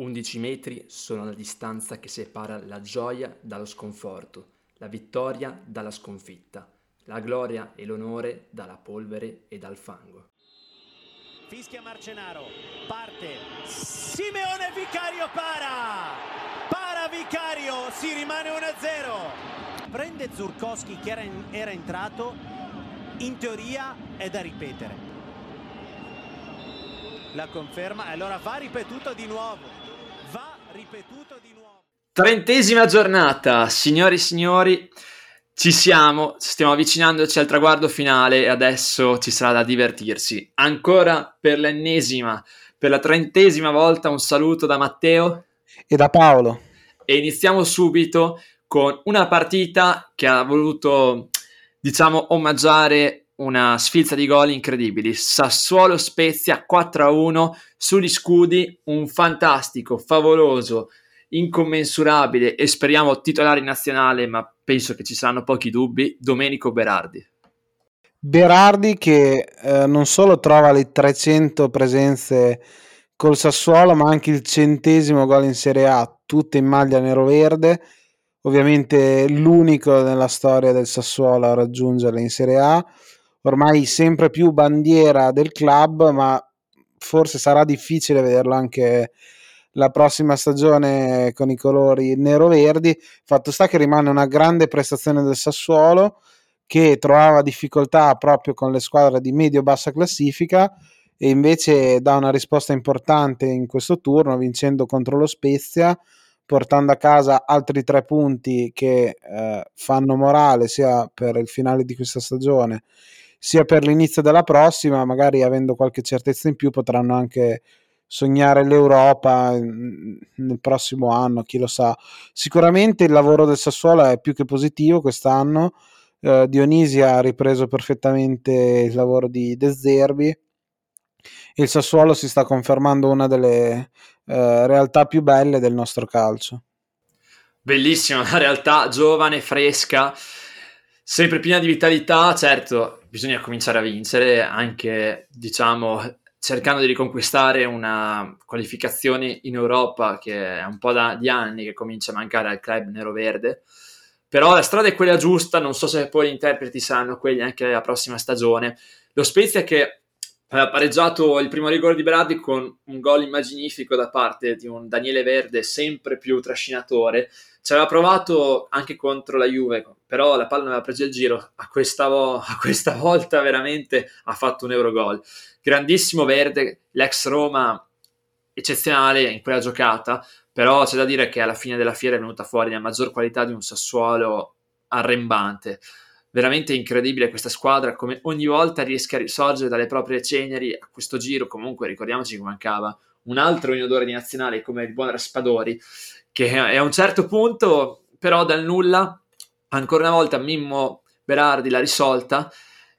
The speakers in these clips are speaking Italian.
11 metri sono la distanza che separa la gioia dallo sconforto, la vittoria dalla sconfitta, la gloria e l'onore dalla polvere e dal fango. Fischia Marcenaro, parte, Simeone Vicario para, para Vicario, si rimane 1-0. Prende Zurkowski che era, in, era entrato, in teoria è da ripetere. La conferma, allora va ripetuto di nuovo, ripetuto di nuovo. Trentesima giornata, signori e signori, ci siamo, stiamo avvicinandoci al traguardo finale e adesso ci sarà da divertirsi. Ancora per l'ennesima, per la trentesima volta un saluto da Matteo e da Paolo. E iniziamo subito con una partita che ha voluto, diciamo, omaggiare una sfilza di gol incredibili. Sassuolo Spezia 4-1 sugli scudi, un fantastico, favoloso incommensurabile e speriamo titolare nazionale, ma penso che ci saranno pochi dubbi, Domenico Berardi. Berardi che eh, non solo trova le 300 presenze col Sassuolo, ma anche il centesimo gol in Serie A, tutte in maglia nero-verde. Ovviamente l'unico nella storia del Sassuolo a raggiungerle in Serie A. Ormai sempre più bandiera del club, ma forse sarà difficile vederlo anche la prossima stagione con i colori nero-verdi. Fatto sta che rimane una grande prestazione del Sassuolo che trovava difficoltà proprio con le squadre di medio-bassa classifica e invece dà una risposta importante in questo turno vincendo contro lo Spezia portando a casa altri tre punti che eh, fanno morale sia per il finale di questa stagione sia per l'inizio della prossima magari avendo qualche certezza in più potranno anche sognare l'Europa nel prossimo anno, chi lo sa. Sicuramente il lavoro del Sassuolo è più che positivo quest'anno. Uh, Dionisi ha ripreso perfettamente il lavoro di De Zerbi il Sassuolo si sta confermando una delle uh, realtà più belle del nostro calcio. Bellissima, una realtà giovane, fresca, sempre piena di vitalità. Certo, bisogna cominciare a vincere, anche diciamo cercando di riconquistare una qualificazione in Europa che è un po' da, di anni che comincia a mancare al club nero-verde. Però la strada è quella giusta, non so se poi gli interpreti saranno quelli anche la prossima stagione. Lo Spezia che pareggiato il primo rigore di Berardi con un gol immaginifico da parte di un Daniele Verde sempre più trascinatore. Ci aveva provato anche contro la Juve, però la palla aveva preso il giro. A questa, vo- a questa volta veramente ha fatto un Eurogol grandissimo Verde, l'ex Roma eccezionale in quella giocata, però c'è da dire che alla fine della fiera è venuta fuori la maggior qualità di un Sassuolo arrembante. Veramente incredibile questa squadra, come ogni volta riesca a risorgere dalle proprie ceneri a questo giro. Comunque ricordiamoci che mancava un altro inodore di nazionale come il buon Raspadori, che a un certo punto, però dal nulla, ancora una volta Mimmo Berardi l'ha risolta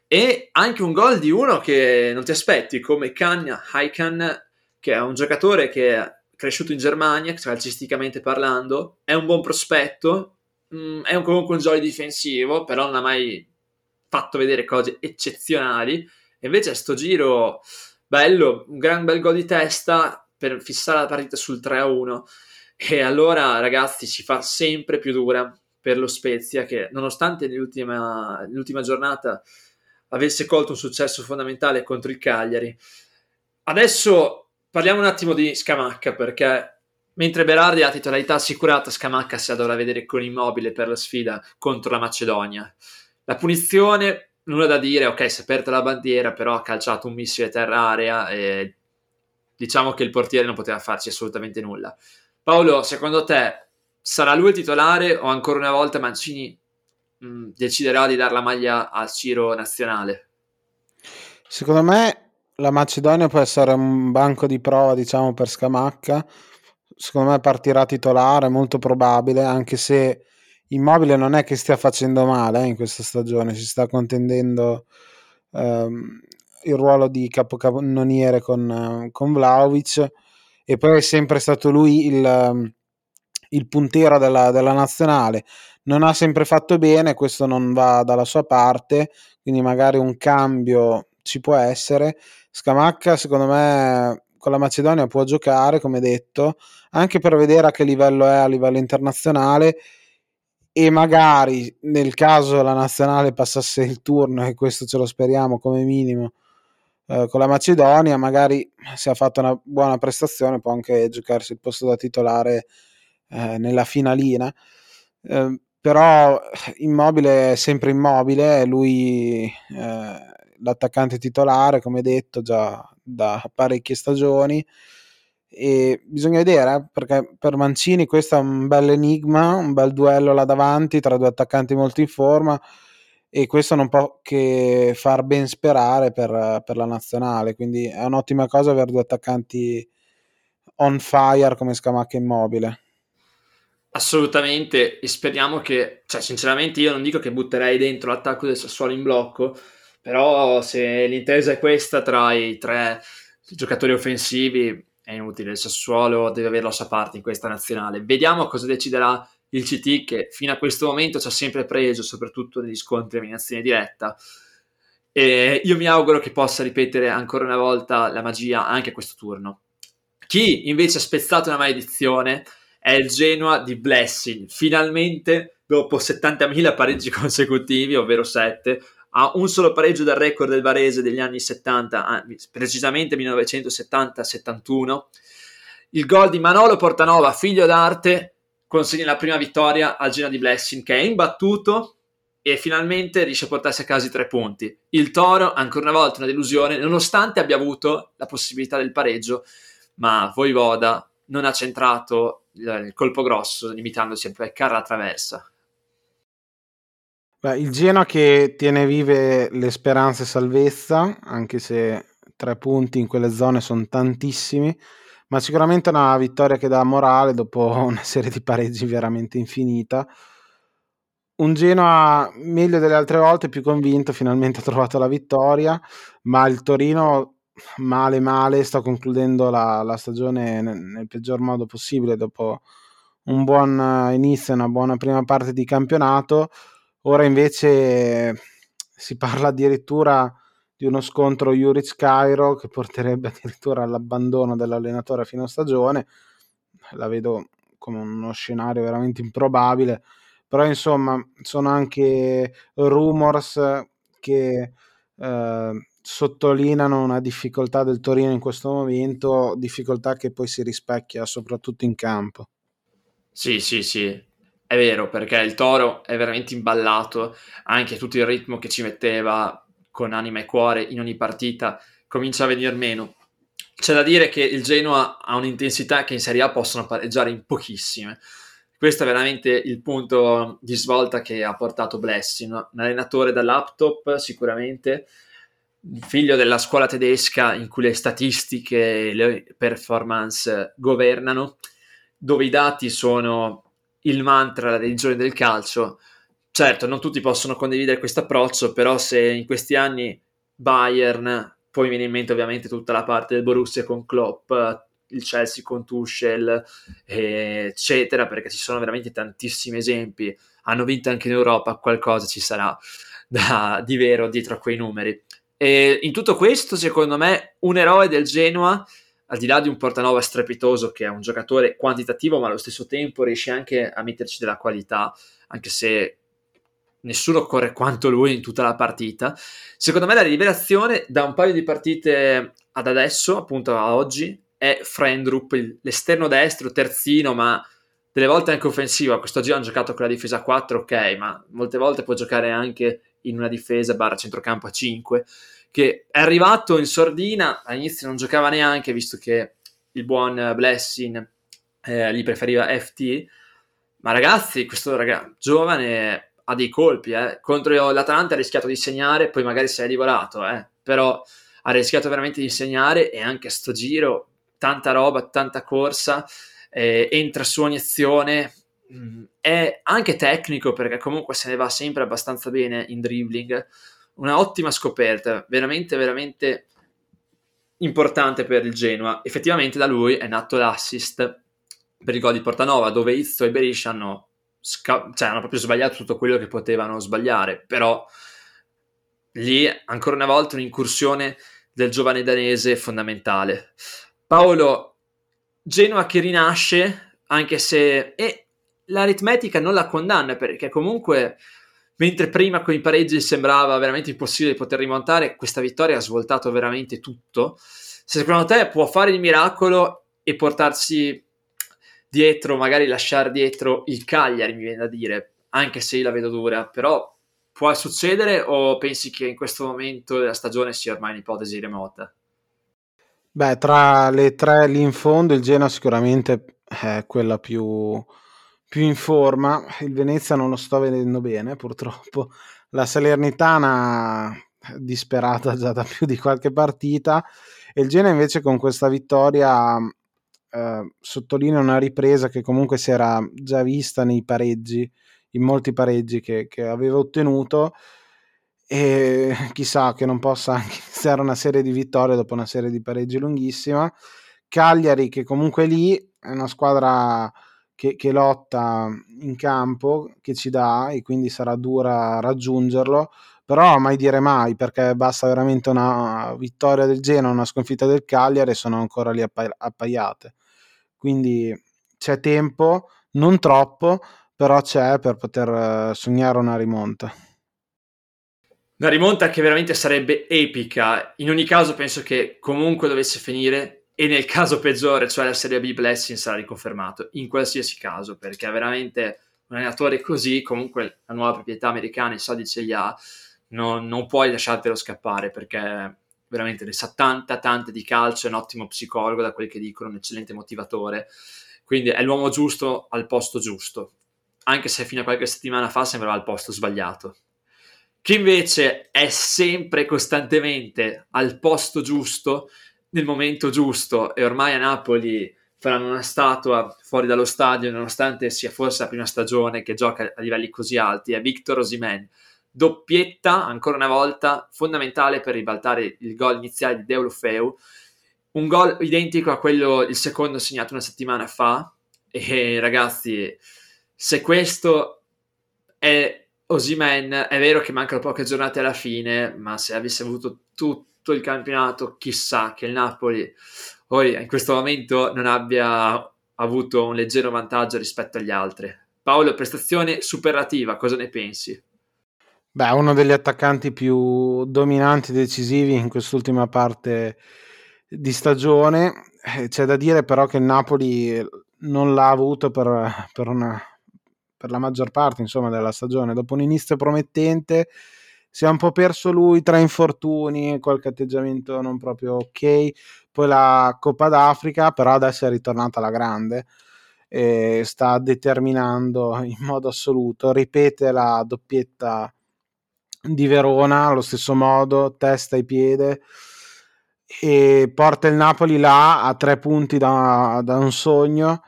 e anche un gol di uno che non ti aspetti come Kanya Haikan che è un giocatore che è cresciuto in Germania calcisticamente parlando è un buon prospetto mh, mm, è un, comunque un jolly difensivo però non ha mai fatto vedere cose eccezionali e invece a sto giro bello un gran bel gol di testa per fissare la partita sul 3-1 e allora ragazzi si fa sempre più dura per lo Spezia che nonostante l'ultima, l'ultima giornata avesse colto un successo fondamentale contro il Cagliari. Adesso parliamo un attimo di Scamacca perché mentre Berardi ha la titolarità assicurata, Scamacca si dovrà vedere con immobile per la sfida contro la Macedonia. La punizione, nulla da dire, ok, si è aperta la bandiera, però ha calciato un missile terra-area e diciamo che il portiere non poteva farci assolutamente nulla. Paolo, secondo te sarà lui il titolare o ancora una volta Mancini mh, deciderà di dare la maglia al Ciro nazionale? Secondo me la Macedonia può essere un banco di prova, diciamo, per Scamacca. Secondo me partirà titolare, molto probabile, anche se Immobile non è che stia facendo male eh, in questa stagione, si sta contendendo ehm, il ruolo di capocannoniere con, con Vlaovic e poi è sempre stato lui il, il puntero della, della nazionale non ha sempre fatto bene, questo non va dalla sua parte, quindi magari un cambio ci può essere. Scamacca, secondo me, con la Macedonia può giocare, come detto, anche per vedere a che livello è a livello internazionale e magari nel caso la nazionale passasse il turno, e questo ce lo speriamo come minimo, eh, con la Macedonia, magari se ha fatto una buona prestazione può anche giocarsi il posto da titolare eh, nella finalina. Eh, però immobile è sempre immobile, lui eh, l'attaccante titolare, come detto, già da parecchie stagioni e bisogna vedere eh, perché per Mancini questo è un bel enigma, un bel duello là davanti tra due attaccanti molto in forma e questo non può che far ben sperare per, per la nazionale, quindi è un'ottima cosa avere due attaccanti on fire come Scamacca Immobile. Assolutamente, e speriamo che, cioè sinceramente io non dico che butterei dentro l'attacco del Sassuolo in blocco, però se l'intesa è questa tra i tre giocatori offensivi è inutile, il Sassuolo deve avere la sua parte in questa nazionale. Vediamo cosa deciderà il CT che fino a questo momento ci ha sempre preso, soprattutto negli scontri a eliminazione diretta. E io mi auguro che possa ripetere ancora una volta la magia anche a questo turno. Chi invece ha spezzato una maledizione è il Genoa di Blessing. Finalmente, dopo 70.000 pareggi consecutivi, ovvero 7, ha un solo pareggio dal record del Varese degli anni 70, precisamente 1970-71. Il gol di Manolo Portanova, figlio d'arte, consegna la prima vittoria al Genoa di Blessing, che è imbattuto e finalmente riesce a portarsi a casa i tre punti. Il Toro, ancora una volta, una delusione, nonostante abbia avuto la possibilità del pareggio, ma Voivoda non ha centrato il colpo grosso, limitandosi a beccare la traversa. Beh, il Genoa che tiene vive le speranze salvezza, anche se tre punti in quelle zone sono tantissimi, ma sicuramente una vittoria che dà morale dopo una serie di pareggi veramente infinita. Un Genoa meglio delle altre volte, più convinto, finalmente ha trovato la vittoria, ma il Torino male male sta concludendo la, la stagione nel, nel, peggior modo possibile dopo un buon inizio, una buona prima parte di campionato Ora invece si parla addirittura di uno scontro Juric-Cairo che porterebbe addirittura all'abbandono dell'allenatore a fine stagione. La vedo come uno scenario veramente improbabile, però insomma sono anche rumors che eh, sottolineano una difficoltà del Torino in questo momento, difficoltà che poi si rispecchia soprattutto in campo. Sì, sì, sì, è vero, perché il Toro è veramente imballato, anche tutto il ritmo che ci metteva con anima e cuore in ogni partita comincia a venire meno. C'è da dire che il Genoa ha un'intensità che in Serie A possono pareggiare in pochissime. Questo è veramente il punto di svolta che ha portato Blessing, un allenatore da laptop sicuramente, figlio della scuola tedesca in cui le statistiche e le performance governano, dove i dati sono il mantra, la religione del calcio. Certo, non tutti possono condividere questo approccio, però se in questi anni Bayern, poi viene in mente ovviamente tutta la parte del Borussia con Klopp, il Chelsea con Tuchel, eccetera, perché ci sono veramente tantissimi esempi. Hanno vinto anche in Europa, qualcosa ci sarà da, di vero dietro a quei numeri. E in tutto questo, secondo me, un eroe del Genoa al di là di un Portanova strepitoso che è un giocatore quantitativo ma allo stesso tempo riesce anche a metterci della qualità anche se nessuno corre quanto lui in tutta la partita. Secondo me la rivelazione da un paio di partite ad adesso appunto a oggi è Frendrup l'esterno destro terzino ma delle volte anche offensivo. Questo giro hanno giocato con la difesa 4 ok ma molte volte può giocare anche in una difesa barra centrocampo a 5 che è arrivato in sordina, all'inizio non giocava neanche, visto che il buon Blessing eh, gli preferiva FT, ma ragazzi, questo ragazzo giovane ha dei colpi, eh. contro l'Atalanta ha rischiato di segnare, poi magari si è divorato, eh. però ha rischiato veramente di segnare e anche a sto giro tanta roba, tanta corsa, eh, entra su ogni azione, mm, è anche tecnico perché comunque se ne va sempre abbastanza bene in dribbling, una ottima scoperta, veramente, veramente importante per il Genoa. Effettivamente da lui è nato l'assist per il gol di Portanova, dove Izzo e Beriscia hanno, sca- cioè, hanno proprio sbagliato tutto quello che potevano sbagliare, però lì ancora una volta un'incursione del giovane danese fondamentale. Paolo, Genoa che rinasce, anche se... E l'aritmetica non la condanna, perché comunque, mentre prima con i pareggi sembrava veramente impossibile poter rimontare, questa vittoria ha svoltato veramente tutto. Se secondo te può fare il miracolo e portarsi dietro, magari lasciare dietro il Cagliari, mi viene da dire, anche se io la vedo dura, però può succedere o pensi che in questo momento della stagione sia ormai un'ipotesi remota? Beh, tra le tre lì in fondo, il Genoa sicuramente è quella più, più in forma. Il Venezia non lo sto vedendo bene, purtroppo. La Salernitana disperata già da più di qualche partita. E il Genoa invece con questa vittoria eh, sottolinea una ripresa che comunque si era già vista nei pareggi, in molti pareggi che, che aveva ottenuto e chissà che non possa anche iniziare una serie di vittorie dopo una serie di pareggi lunghissima. Cagliari che comunque lì è una squadra che, che, lotta in campo, che ci dà e quindi sarà dura raggiungerlo, però mai dire mai perché basta veramente una vittoria del Genoa, una sconfitta del Cagliari e sono ancora lì appa- appaiate. Quindi c'è tempo, non troppo, però c'è per poter eh, sognare una rimonta. Una rimonta che veramente sarebbe epica. In ogni caso penso che comunque dovesse finire e nel caso peggiore, cioè la Serie B Blessing, sarà riconfermato, in qualsiasi caso, perché veramente un allenatore così, comunque la nuova proprietà americana, i soldi ce li ha, non, non puoi lasciartelo scappare, perché veramente ne sa tanta, tanta di calcio, è un ottimo psicologo, da quel che dicono, un eccellente motivatore, quindi è l'uomo giusto al posto giusto, anche se fino a qualche settimana fa sembrava al posto sbagliato. Che invece è sempre costantemente al posto giusto, nel momento giusto, e ormai a Napoli faranno una statua fuori dallo stadio, nonostante sia forse la prima stagione che gioca a livelli così alti, è Victor Osimen. Doppietta, ancora una volta, fondamentale per ribaltare il gol iniziale di Deulofeu, un gol identico a quello, il secondo segnato una settimana fa, e ragazzi, se questo è Osimen è vero che mancano poche giornate alla fine, ma se avesse avuto tutto il campionato, chissà che il Napoli poi in questo momento non abbia avuto un leggero vantaggio rispetto agli altri. Paolo, prestazione superlativa, cosa ne pensi? Beh, uno degli attaccanti più dominanti e decisivi in quest'ultima parte di stagione. Eh, c'è da dire però che il Napoli non l'ha avuto per, per una per la maggior parte insomma, della stagione. Dopo un inizio promettente si è un po' perso lui tra infortuni, qualche atteggiamento non proprio ok. Poi la Coppa d'Africa, però adesso è ritornata alla grande e sta determinando in modo assoluto. Ripete la doppietta di Verona allo stesso modo, testa e piede e porta il Napoli là a tre punti da, da un sogno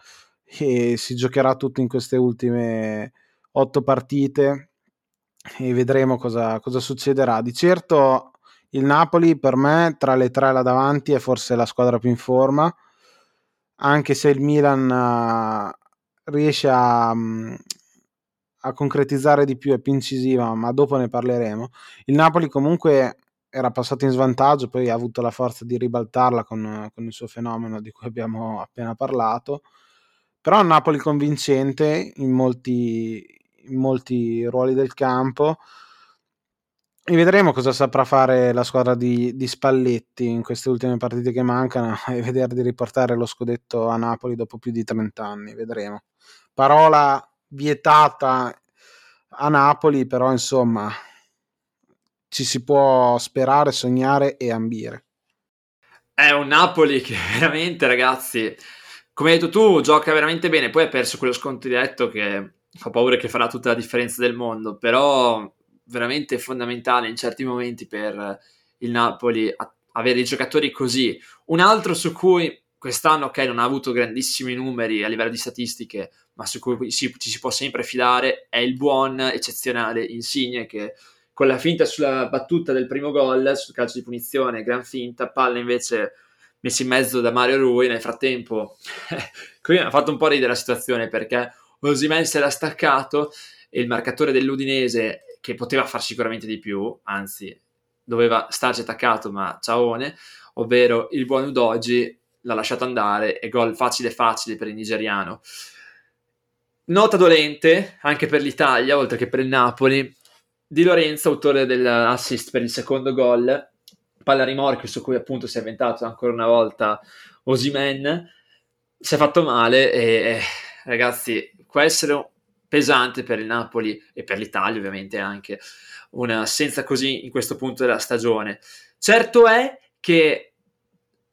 e si giocherà tutto in queste ultime otto partite e vedremo cosa, cosa succederà. Di certo il Napoli per me tra le tre là davanti è forse la squadra più in forma, anche se il Milan uh, riesce a, um, a concretizzare di più, è più incisiva, ma dopo ne parleremo. Il Napoli comunque era passato in svantaggio, poi ha avuto la forza di ribaltarla con, con il suo fenomeno di cui abbiamo appena parlato però Napoli convincente in molti, in molti ruoli del campo e vedremo cosa saprà fare la squadra di, di, Spalletti in queste ultime partite che mancano e vedere di riportare lo scudetto a Napoli dopo più di 30 anni, vedremo. Parola vietata a Napoli, però insomma ci si può sperare, sognare e ambire. È un Napoli che veramente ragazzi come hai detto tu, gioca veramente bene. Poi ha perso quello sconto diretto che fa paura che farà tutta la differenza del mondo. Però veramente fondamentale in certi momenti per il Napoli avere i giocatori così. Un altro su cui quest'anno, ok, non ha avuto grandissimi numeri a livello di statistiche, ma su cui ci, ci si può sempre fidare, è il buon, eccezionale Insigne che con la finta sulla battuta del primo gol, sul calcio di punizione, gran finta, palla invece messi in mezzo da Mario Rui. Nel frattempo, qui mi ha fatto un po' ridere la situazione perché Osimen si era staccato e il marcatore dell'Udinese, che poteva far sicuramente di più, anzi doveva starci attaccato, ma ciaone, ovvero il buon Udogi, l'ha lasciato andare e gol facile facile per il nigeriano. Nota dolente anche per l'Italia, oltre che per il Napoli, Di Lorenzo, autore dell'assist per il secondo gol, palla rimorchio su cui appunto si è inventato ancora una volta Osimen, si è fatto male e ragazzi, può essere pesante per il Napoli e per l'Italia ovviamente anche un'assenza così in questo punto della stagione. Certo è che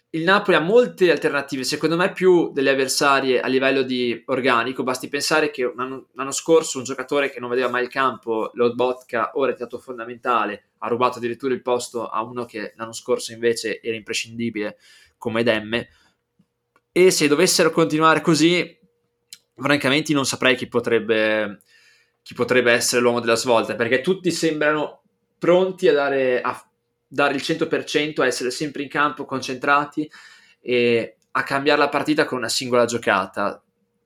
il Napoli ha molte alternative, secondo me più delle avversarie a livello di organico, basti pensare che l'anno, l'anno scorso un giocatore che non vedeva mai il campo, Lodbotka, ora è stato fondamentale, ha rubato addirittura il posto a uno che l'anno scorso invece era imprescindibile come Demme e se dovessero continuare così francamente non saprei chi potrebbe, chi potrebbe essere l'uomo della svolta perché tutti sembrano pronti a dare, a dare il 100%, a essere sempre in campo, concentrati e a cambiare la partita con una singola giocata.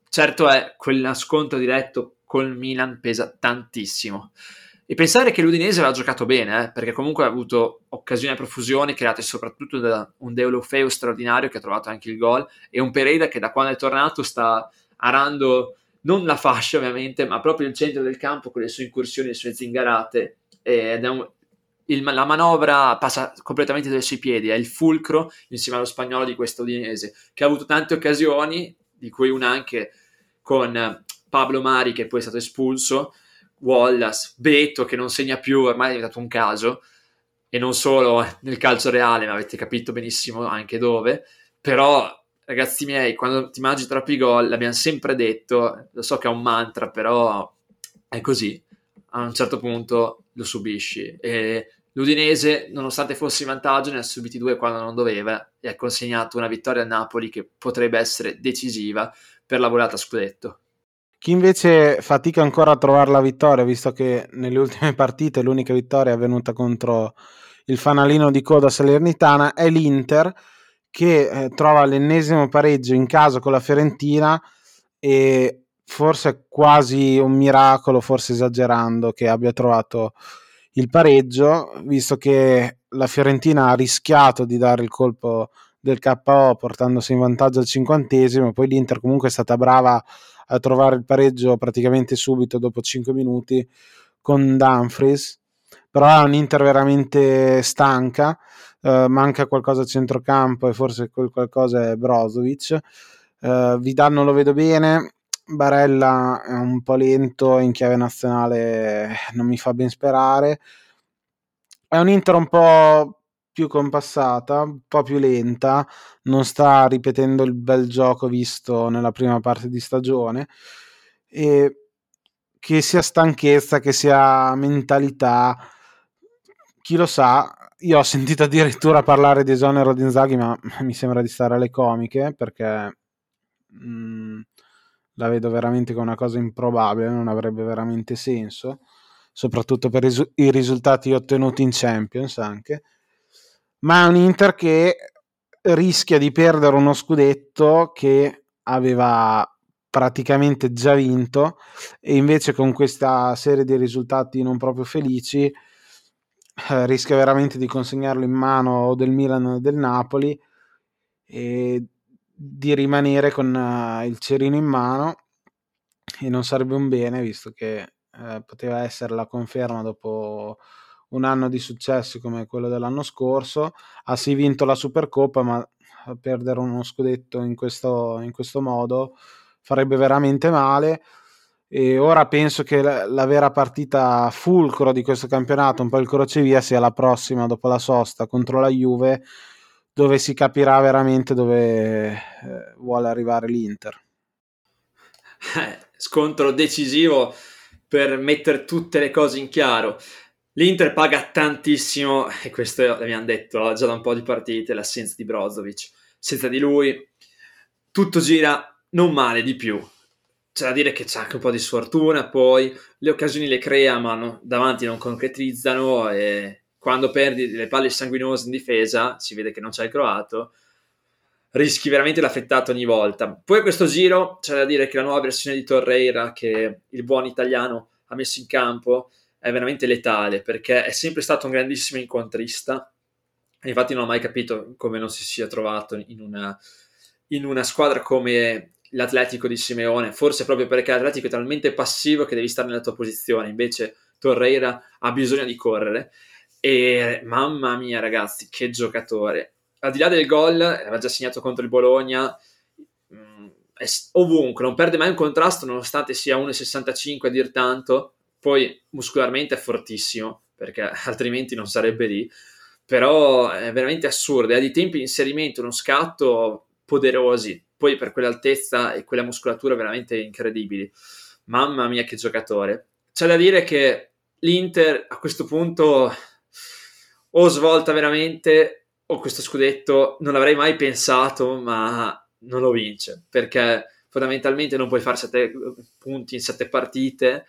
Certo è, quel scontro diretto col Milan pesa tantissimo. E pensare che l'Udinese aveva giocato bene, eh, perché comunque ha avuto occasioni a profusione create soprattutto da un Deulofeu straordinario che ha trovato anche il gol e un Pereira che da quando è tornato sta arando non la fascia ovviamente, ma proprio il centro del campo con le sue incursioni, le sue zingarate un, il, la manovra passa completamente dai suoi piedi, è il fulcro insieme allo spagnolo di questo Udinese, che ha avuto tante occasioni, di cui una anche con Pablo Mari che poi è stato espulso, Wallace, Beto che non segna più, ormai è diventato un caso, e non solo nel calcio reale, ma avete capito benissimo anche dove, però ragazzi miei, quando ti mangi troppi gol, l'abbiamo sempre detto, lo so che è un mantra, però è così, a un certo punto lo subisci. E l'Udinese, nonostante fosse in vantaggio, ne ha subiti due quando non doveva e ha consegnato una vittoria a Napoli che potrebbe essere decisiva per la volata scudetto. Chi invece fatica ancora a trovare la vittoria, visto che nelle ultime partite l'unica vittoria è avvenuta contro il fanalino di coda salernitana, è l'Inter che eh, trova l'ennesimo pareggio in casa con la Fiorentina e forse è quasi un miracolo, forse esagerando, che abbia trovato il pareggio, visto che la Fiorentina ha rischiato di dare il colpo del KO portandosi in vantaggio al cinquantesimo, poi l'Inter comunque è stata brava a trovare il pareggio praticamente subito dopo 5 minuti con Dumfries, però è un Inter veramente stanca uh, manca qualcosa a centrocampo e forse quel qualcosa è Brozovic. Uh, Vidal non lo vedo bene, Barella è un po' lento in chiave nazionale, non mi fa ben sperare. È un Inter un po' più compassata, un po' più lenta, non sta ripetendo il bel gioco visto nella prima parte di stagione. E che sia stanchezza, che sia mentalità, chi lo sa, io ho sentito addirittura parlare di esonero di Inzaghi, ma mi sembra di stare alle comiche perché mh, mm, la vedo veramente come una cosa improbabile, non avrebbe veramente senso, soprattutto per risu- i risultati ottenuti in Champions anche. Ma è un Inter che rischia di perdere uno scudetto che aveva praticamente già vinto e invece con questa serie di risultati non proprio felici eh, rischia veramente di consegnarlo in mano del Milan o del Napoli e di rimanere con uh, il cerino in mano. E non sarebbe un bene visto che uh, poteva essere la conferma dopo un anno di successi come quello dell'anno scorso. Ha sì vinto la Supercoppa ma perdere uno scudetto in questo, in questo modo farebbe veramente male e ora penso che la, la, vera partita fulcro di questo campionato, un po' il crocevia, sia la prossima dopo la sosta contro la Juve, dove si capirà veramente dove eh, vuole arrivare l'Inter. Eh, scontro decisivo per mettere tutte le cose in chiaro. L'Inter paga tantissimo, e questo l'abbiamo detto già da un po' di partite, l'assenza di Brozovic. Senza di lui tutto gira non male di più c'è da dire che c'è anche un po' di sfortuna, poi le occasioni le crea, ma no, davanti non concretizzano e quando perdi le palle sanguinose in difesa, si vede che non c'è il croato, rischi veramente l'affettato ogni volta. Poi questo giro c'è da dire che la nuova versione di Torreira che il buon italiano ha messo in campo è veramente letale perché è sempre stato un grandissimo incontrista. Infatti non ho mai capito come non si sia trovato in una in una squadra come l'Atletico di Simeone, forse proprio perché l'Atletico è talmente passivo che devi stare nella tua posizione, invece Torreira ha bisogno di correre. E mamma mia ragazzi, che giocatore. Al di là del gol, aveva già segnato contro il Bologna, mm, è ovunque, non perde mai un contrasto nonostante sia 1,65 a dir tanto, poi muscolarmente è fortissimo perché altrimenti non sarebbe lì. Però è veramente assurdo, ha di tempi di inserimento, uno scatto poderosi, poi per quell'altezza e quella muscolatura veramente incredibili. Mamma mia che giocatore. C'è da dire che l'Inter a questo punto o svolta veramente o questo scudetto non l'avrei mai pensato, ma non lo vince perché fondamentalmente non puoi fare sette punti in sette partite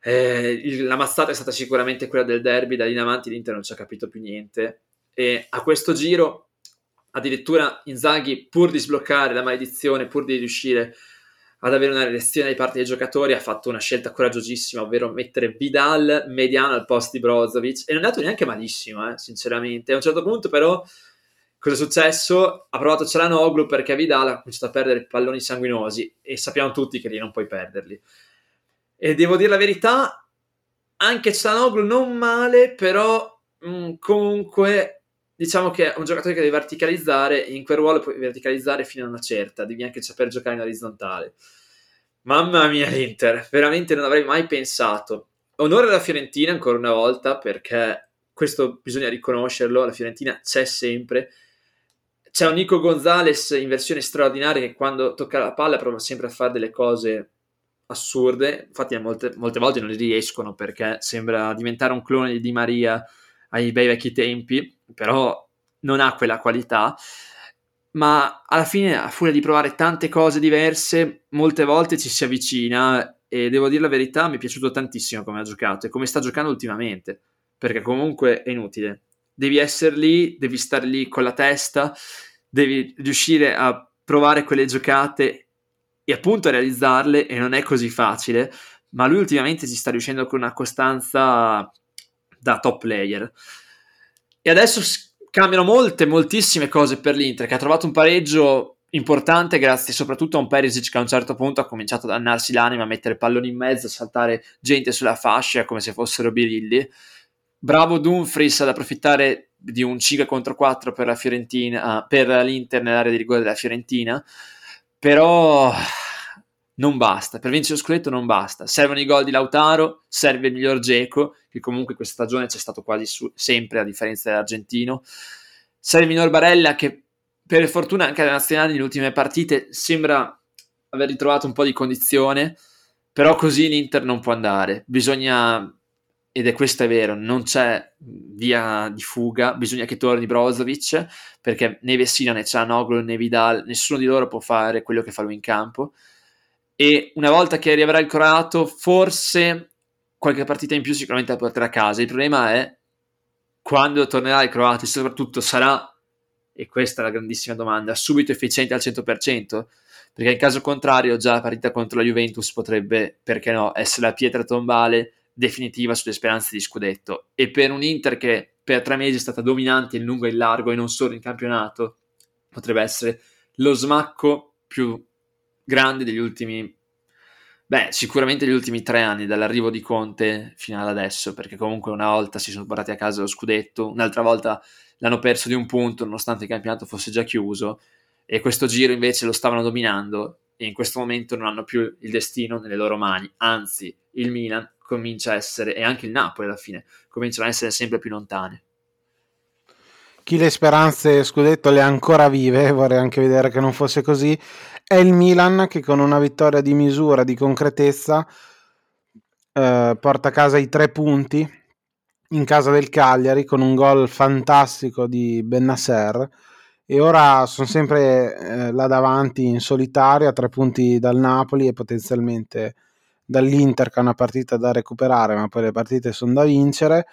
eh, la mazzata è stata sicuramente quella del derby, da lì in avanti l'Inter non ci ha capito più niente. E a questo giro, addirittura Inzaghi, pur di sbloccare la maledizione, pur di riuscire ad avere una reazione da parte dei giocatori, ha fatto una scelta coraggiosissima, ovvero mettere Vidal mediano al posto di Brozovic. E non è andato neanche malissimo, eh, sinceramente. A un certo punto, però, cosa è successo? Ha provato Celanoglu perché Vidal ha cominciato a perdere palloni sanguinosi e sappiamo tutti che lì non puoi perderli. E devo dire la verità, anche Sanoglu non male, però mh, mm, comunque diciamo che è un giocatore che deve verticalizzare in quel ruolo puoi verticalizzare fino a una certa, devi anche saper giocare in orizzontale. Mamma mia l'Inter, veramente non avrei mai pensato. Onore alla Fiorentina ancora una volta perché questo bisogna riconoscerlo, la Fiorentina c'è sempre. C'è un Nico Gonzalez in versione straordinaria che quando tocca la palla prova sempre a fare delle cose assurde, infatti molte, molte volte non riescono perché sembra diventare un clone di Di Maria ai bei vecchi tempi, però non ha quella qualità, ma alla fine a furia di provare tante cose diverse, molte volte ci si avvicina e devo dire la verità, mi è piaciuto tantissimo come ha giocato e come sta giocando ultimamente, perché comunque è inutile. Devi essere lì, devi stare lì con la testa, devi riuscire a provare quelle giocate e appunto realizzarle e non è così facile, ma lui ultimamente ci sta riuscendo con una costanza da top player. E adesso cambiano molte, moltissime cose per l'Inter, che ha trovato un pareggio importante grazie soprattutto a un Perisic che a un certo punto ha cominciato a dannarsi l'anima, a mettere palloni in mezzo, a saltare gente sulla fascia come se fossero birilli. Bravo Dumfries ad approfittare di un 5 contro 4 per la Fiorentina, per l'Inter nell'area di rigore della Fiorentina però non basta, per vincere lo scudetto non basta, servono i gol di Lautaro, serve il miglior Geco, che comunque questa stagione c'è stato quasi su- sempre a differenza dell'argentino, miglior Barella che per fortuna anche alla nazionale nelle ultime partite sembra aver ritrovato un po' di condizione, però così l'Inter non può andare, bisogna ed è questo è vero, non c'è via di fuga, bisogna che torni Brozovic, perché né Vessina né Cianoglu né Vidal, nessuno di loro può fare quello che fa lui in campo, e una volta che arriverà il croato, forse qualche partita in più sicuramente la porterà a casa, il problema è quando tornerà il croato e soprattutto sarà, e questa è la grandissima domanda, subito efficiente al 100%, perché in caso contrario già la partita contro la Juventus potrebbe, perché no, essere la pietra tombale definitiva sulle speranze di scudetto. E per un Inter che per tre mesi è stata dominante in lungo e in largo e non solo in campionato potrebbe essere lo smacco più grande degli ultimi beh sicuramente gli ultimi tre anni dall'arrivo di Conte fino ad adesso perché comunque una volta si sono portati a casa lo scudetto un'altra volta l'hanno perso di un punto nonostante il campionato fosse già chiuso e questo giro invece lo stavano dominando e in questo momento non hanno più il destino nelle loro mani anzi il Milan comincia a essere, e anche il Napoli alla fine, cominciano a essere sempre più lontane. Chi le speranze scudetto le ha ancora vive, vorrei anche vedere che non fosse così, è il Milan che con una vittoria di misura, di concretezza, eh, porta a casa i tre punti in casa del Cagliari con un gol fantastico di Bennasser e ora sono sempre eh, là davanti in solitaria, tre punti dal Napoli e potenzialmente dall'Inter che ha una partita da recuperare, ma poi le partite sono da vincere.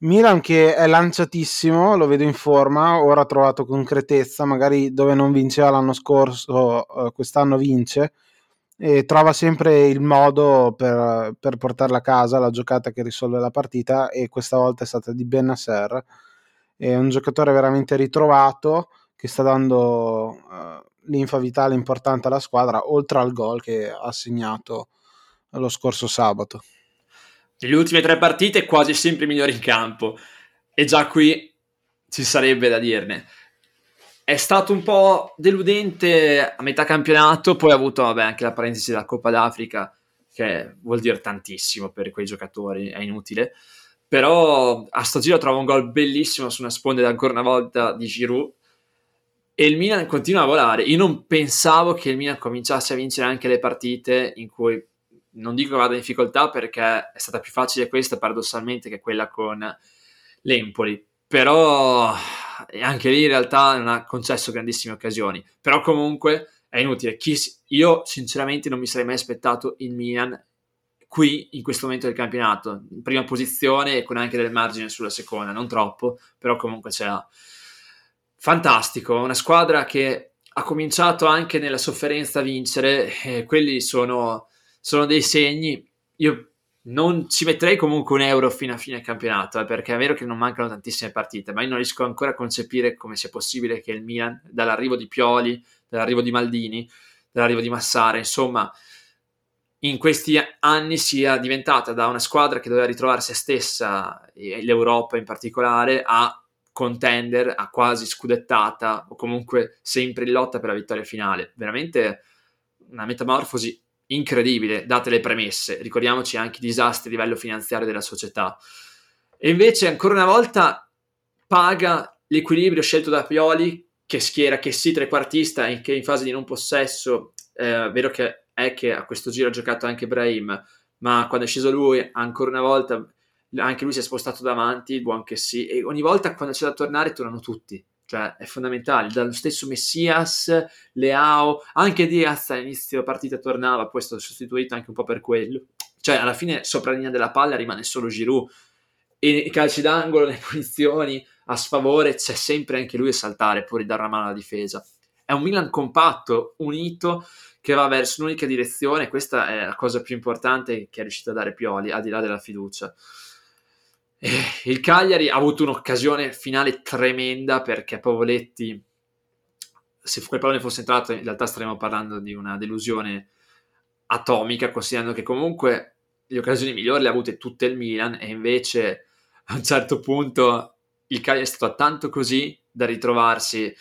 Milan che è lanciatissimo, lo vedo in forma, ora ha trovato concretezza, magari dove non vinceva l'anno scorso, eh, quest'anno vince e trova sempre il modo per, per, portarla a casa, la giocata che risolve la partita e questa volta è stata di Benasser. È un giocatore veramente ritrovato che sta dando uh, linfa vitale importante alla squadra, oltre al gol che ha segnato lo scorso sabato. Nelle ultime tre partite quasi sempre migliore in campo e già qui ci sarebbe da dirne. È stato un po' deludente a metà campionato, poi ha avuto vabbè, anche la parentesi della Coppa d'Africa, che vuol dire tantissimo per quei giocatori, è inutile. Però a sto giro trova un gol bellissimo su una sponda ancora una volta di Giroud e il Milan continua a volare. Io non pensavo che il Milan cominciasse a vincere anche le partite in cui non dico che vada in difficoltà perché è stata più facile questa paradossalmente che quella con l'Empoli, però anche lì in realtà non ha concesso grandissime occasioni, però comunque è inutile. Chi, io sinceramente non mi sarei mai aspettato il Milan qui in questo momento del campionato, in prima posizione e con anche del margine sulla seconda, non troppo, però comunque ce l'ha. Fantastico, una squadra che ha cominciato anche nella sofferenza a vincere, e quelli sono sono dei segni. Io non ci metterei comunque un euro fino a fine campionato, eh, perché è vero che non mancano tantissime partite, ma io non riesco ancora a concepire come sia possibile che il Milan, dall'arrivo di Pioli, dall'arrivo di Maldini, dall'arrivo di Massara, insomma, in questi anni sia diventata da una squadra che doveva ritrovare se stessa, e l'Europa in particolare, a contender, a quasi scudettata, o comunque sempre in lotta per la vittoria finale. Veramente una metamorfosi incredibile, date le premesse. Ricordiamoci anche i disastri a livello finanziario della società. E invece, ancora una volta, paga l'equilibrio scelto da Pioli, che schiera che sì trequartista e che in fase di non possesso, eh, vero che è che a questo giro ha giocato anche Brahim, ma quando è sceso lui, ancora una volta, anche lui si è spostato davanti, buon che sì, e ogni volta quando c'è da tornare tornano tutti cioè è fondamentale, dallo stesso Messias, Leao, anche Diaz all'inizio partita tornava, poi è stato sostituito anche un po' per quello, cioè alla fine sopra la linea della palla rimane solo Giroud, e i calci d'angolo, le punizioni a sfavore, c'è sempre anche lui a saltare, può ridare una mano alla difesa. È un Milan compatto, unito, che va verso un'unica direzione, questa è la cosa più importante che è riuscito a dare Pioli, al di là della fiducia. Eh, il Cagliari ha avuto un'occasione finale tremenda perché Pavoletti, se quel pallone fosse entrato, in realtà staremmo parlando di una delusione atomica, considerando che comunque le occasioni migliori le ha avute tutte il Milan e invece a un certo punto il Cagliari è stato tanto così da ritrovarsi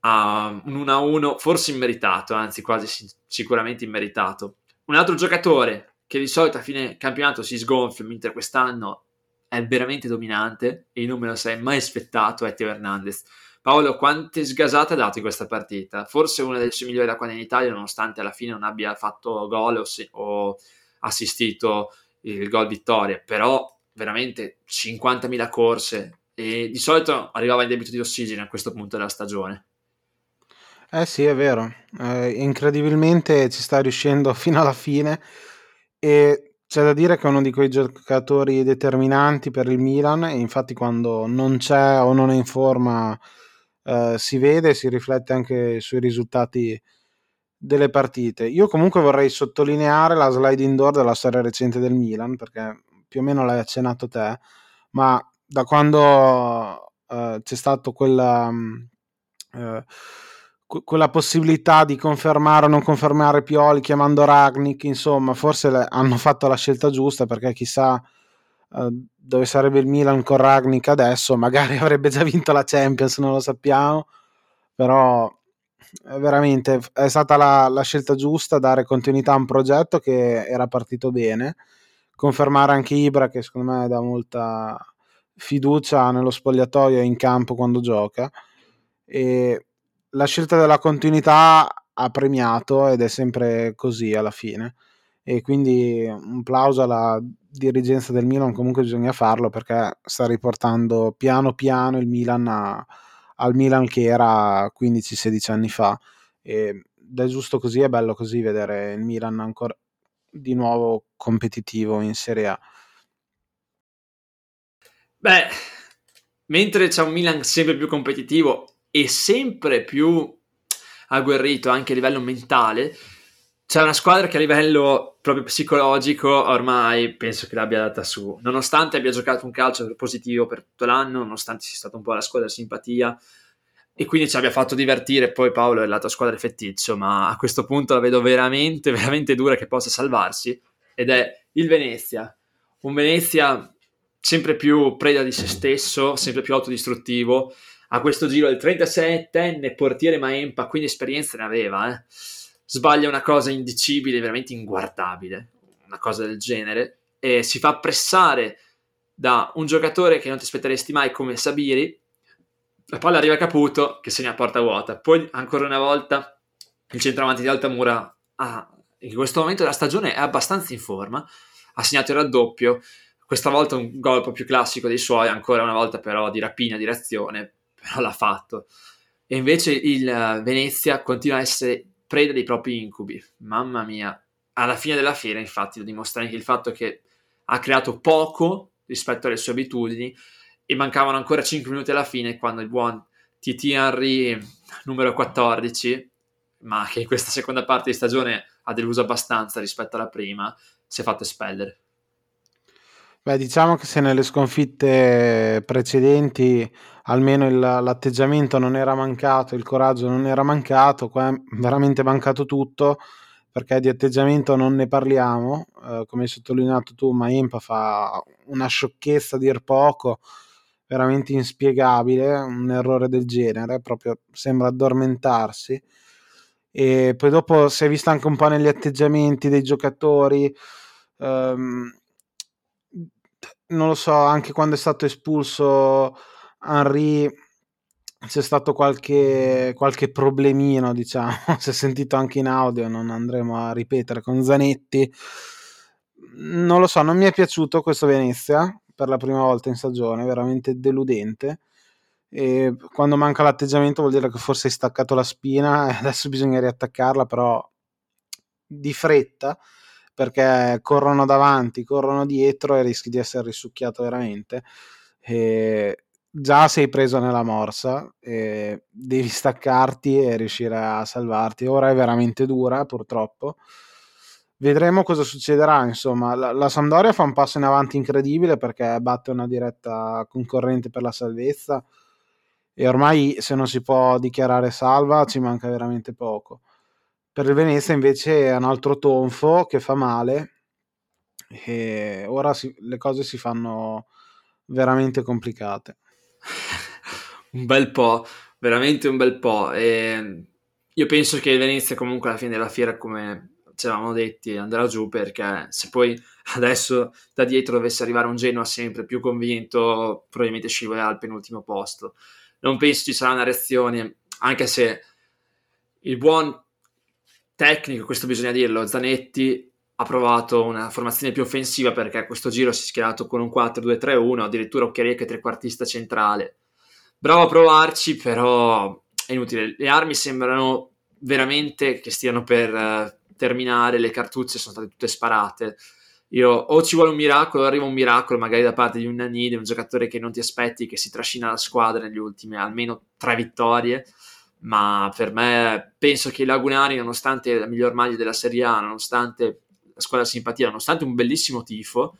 a un 1-1 forse immeritato, anzi quasi sicuramente immeritato. Un altro giocatore che di solito a fine campionato si sgonfia, mentre quest'anno è veramente dominante e non me lo sarei mai aspettato è Teo Hernandez. Paolo, quante sgasate ha dato in questa partita? Forse una delle sue migliori da quando in Italia, nonostante alla fine non abbia fatto gol o, si, o assistito il gol vittoria, però veramente 50.000 corse e di solito arrivava in debito di ossigeno a questo punto della stagione. Eh sì, è vero, eh, incredibilmente ci sta riuscendo fino alla fine e c'è da dire che è uno di quei giocatori determinanti per il Milan e infatti quando non c'è o non è in forma eh, si vede e si riflette anche sui risultati delle partite. Io comunque vorrei sottolineare la slide indoor della storia recente del Milan perché più o meno l'hai accennato te, ma da quando eh, c'è stato quella... Eh, quella possibilità di confermare o non confermare Pioli chiamando Ragnick, insomma, forse le, hanno fatto la scelta giusta perché chissà uh, dove sarebbe il Milan con Ragnick adesso, magari avrebbe già vinto la Champions, non lo sappiamo, però è veramente è stata la, la scelta giusta dare continuità a un progetto che era partito bene, confermare anche Ibra che secondo me dà molta fiducia nello spogliatoio e in campo quando gioca e la scelta della continuità ha premiato ed è sempre così alla fine. E quindi un plauso alla dirigenza del Milan, comunque bisogna farlo perché sta riportando piano piano il Milan a, al Milan che era 15-16 anni fa. Ed è giusto così, è bello così vedere il Milan ancora di nuovo competitivo in Serie A. Beh, mentre c'è un Milan sempre più competitivo, e sempre più agguerrito anche a livello mentale, c'è una squadra che a livello proprio psicologico ormai penso che l'abbia data su, nonostante abbia giocato un calcio positivo per tutto l'anno, nonostante sia stata un po' la squadra simpatia, e quindi ci abbia fatto divertire. Poi Paolo è la tua squadra fetticcio, ma a questo punto la vedo veramente, veramente dura che possa salvarsi. Ed è il Venezia. Un Venezia sempre più preda di se stesso, sempre più autodistruttivo. A questo giro il 37enne portiere Maempa, quindi esperienza ne aveva. Eh. Sbaglia una cosa indicibile, veramente inguardabile, una cosa del genere, e si fa pressare da un giocatore che non ti aspetteresti mai come Sabiri, la palla arriva a Caputo che segna a porta vuota. Poi ancora una volta il centravanti di Altamura ha, in questo momento della stagione è abbastanza in forma, ha segnato il raddoppio, questa volta un gol più classico dei suoi, ancora una volta però di rapina, di reazione, però l'ha fatto. E invece il Venezia continua a essere preda dei propri incubi. Mamma mia, alla fine della fiera infatti lo dimostra anche il fatto che ha creato poco rispetto alle sue abitudini e mancavano ancora 5 minuti alla fine quando il buon TT Henry numero 14 ma che in questa seconda parte di stagione ha deluso abbastanza rispetto alla prima si è fatto espellere Beh, diciamo che se nelle sconfitte precedenti almeno il, l'atteggiamento non era mancato, il coraggio non era mancato, qua è veramente mancato tutto perché di atteggiamento non ne parliamo, eh, come hai sottolineato tu, Maempa fa una sciocchezza a dir poco, veramente inspiegabile, un errore del genere, proprio sembra addormentarsi. E poi dopo si è visto anche un po' negli atteggiamenti dei giocatori, ehm, non lo so, anche quando è stato espulso Henry c'è stato qualche, qualche problemino, diciamo, si è sentito anche in audio, non andremo a ripetere con Zanetti. Non lo so, non mi è piaciuto questo Venezia, per la prima volta in stagione, veramente deludente. E quando manca l'atteggiamento vuol dire che forse hai staccato la spina e adesso bisogna riattaccarla, però di fretta perché corrono davanti, corrono dietro e rischi di essere risucchiato veramente. E già sei preso nella morsa devi staccarti e riuscire a salvarti. Ora è veramente dura, purtroppo vedremo cosa succederà. Insomma, la, la, Sampdoria fa un passo in avanti incredibile perché batte una diretta concorrente per la salvezza e ormai se non si può dichiarare salva ci manca veramente poco. Per il Venezia invece è un altro tonfo che fa male e ora si, le cose si fanno veramente complicate. un bel po', veramente un bel po'. E io penso che Venezia comunque alla fine della fiera come ci eravamo detti andrà giù perché se poi adesso da dietro dovesse arrivare un Genoa sempre più convinto probabilmente scivolerà al penultimo posto non penso ci sarà una reazione anche se il buon tecnico questo bisogna dirlo Zanetti ha provato una formazione più offensiva perché a questo giro si è schierato con un 4-2-3-1 addirittura Occhiaria che trequartista centrale bravo a provarci però è inutile le armi sembrano veramente che stiano per uh, terminare, le cartucce sono state tutte sparate. Io, o ci vuole un miracolo, arriva un miracolo magari da parte di un Nani, di un giocatore che non ti aspetti, che si trascina la squadra negli ultimi almeno tre vittorie, ma per me penso che i Lagunari, nonostante la miglior maglia della Serie A, nonostante squadra simpatia, nonostante un bellissimo tifo,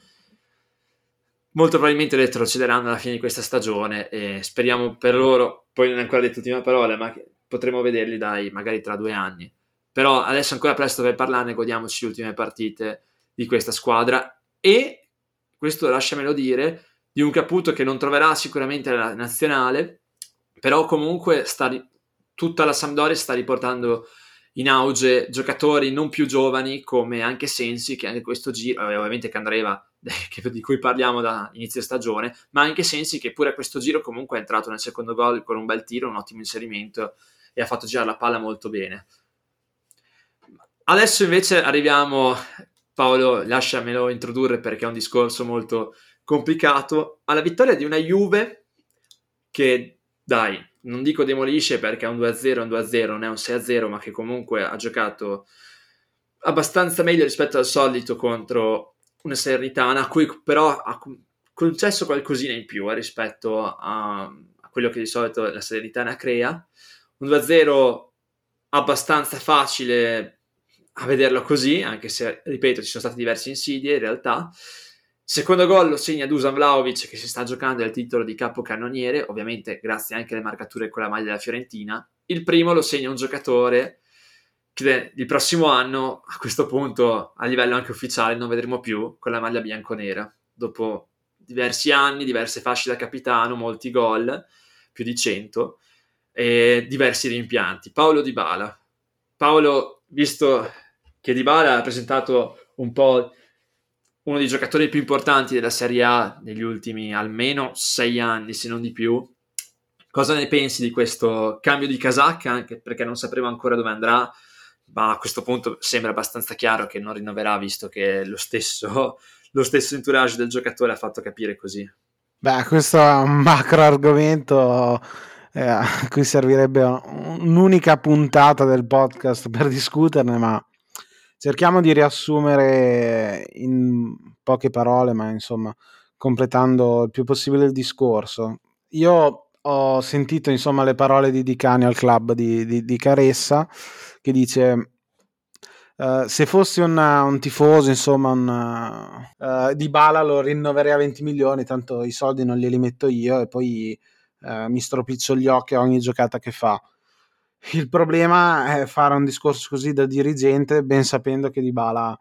molto probabilmente retrocederanno alla fine di questa stagione e speriamo per loro, poi non è ancora detto l'ultima parola, ma potremo vederli dai magari tra due anni. Però adesso è ancora presto per parlarne, godiamoci le ultime partite di questa squadra e questo lasciamelo dire di un Caputo che non troverà sicuramente la nazionale, però comunque sta, tutta la Sampdoria sta riportando in auge giocatori non più giovani come anche Sensi che anche questo giro, eh, ovviamente Candreva di cui parliamo da inizio stagione, ma anche Sensi che pure a questo giro comunque è entrato nel secondo gol con un bel tiro, un ottimo inserimento e ha fatto girare la palla molto bene. Adesso invece arriviamo, Paolo, lasciamelo introdurre perché è un discorso molto complicato, alla vittoria di una Juve che, dai, non dico demolisce perché è un 2-0, un 2-0, non è un 6-0, ma che comunque ha giocato abbastanza meglio rispetto al solito contro una Salernitana, a cui però ha concesso qualcosina in più eh, rispetto a, a, quello che di solito la Salernitana crea. Un 2-0 abbastanza facile a vederlo così, anche se, ripeto, ci sono state diverse insidie in realtà, Secondo gol lo segna Dusan Vlaovic che si sta giocando il titolo di capocannoniere, ovviamente grazie anche alle marcature con la maglia della Fiorentina. Il primo lo segna un giocatore che il prossimo anno, a questo punto a livello anche ufficiale, non vedremo più con la maglia bianconera. Dopo diversi anni, diverse fasce da capitano, molti gol, più di 100, e diversi rimpianti. Paolo Di Bala. Paolo, visto che Di Bala ha presentato un po' uno dei giocatori più importanti della Serie A negli ultimi almeno sei anni, se non di più, cosa ne pensi di questo cambio di casacca? Anche perché non sapremo ancora dove andrà, ma a questo punto sembra abbastanza chiaro che non rinnoverà, visto che lo stesso lo stesso entourage del giocatore ha fatto capire così. Beh, questo è un macro argomento eh, a cui servirebbe un'unica puntata del podcast per discuterne, ma cerchiamo di riassumere in poche parole, ma insomma, completando il più possibile il discorso. Io ho sentito insomma le parole di Dicani al club di, di, di Caressa che dice Uh, se fossi un, un, tifoso, insomma, un, uh, di Bala lo rinnoverei a 20 milioni, tanto i soldi non glieli metto io e poi uh, mi stropiccio gli occhi a ogni giocata che fa. Il problema è fare un discorso così da dirigente, ben sapendo che Di Bala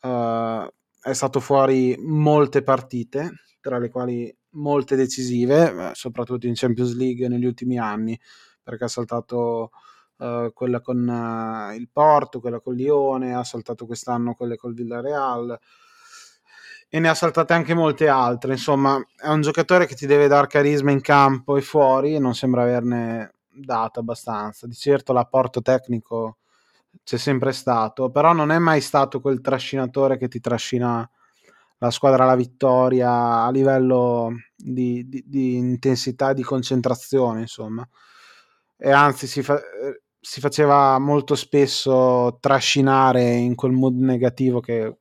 è stato fuori molte partite, tra le quali molte decisive, soprattutto in Champions League negli ultimi anni, perché ha saltato uh, quella con uh, il Porto, quella con Lione, ha saltato quest'anno quelle col Villarreal e ne ha saltate anche molte altre. Insomma, è un giocatore che ti deve dare carisma in campo e fuori e non sembra averne dato abbastanza. Di certo l'apporto tecnico c'è sempre stato, però non è mai stato quel trascinatore che ti trascina la squadra alla vittoria a livello di, di, di intensità e di concentrazione, insomma. E anzi, si fa, si faceva molto spesso trascinare in quel mood negativo che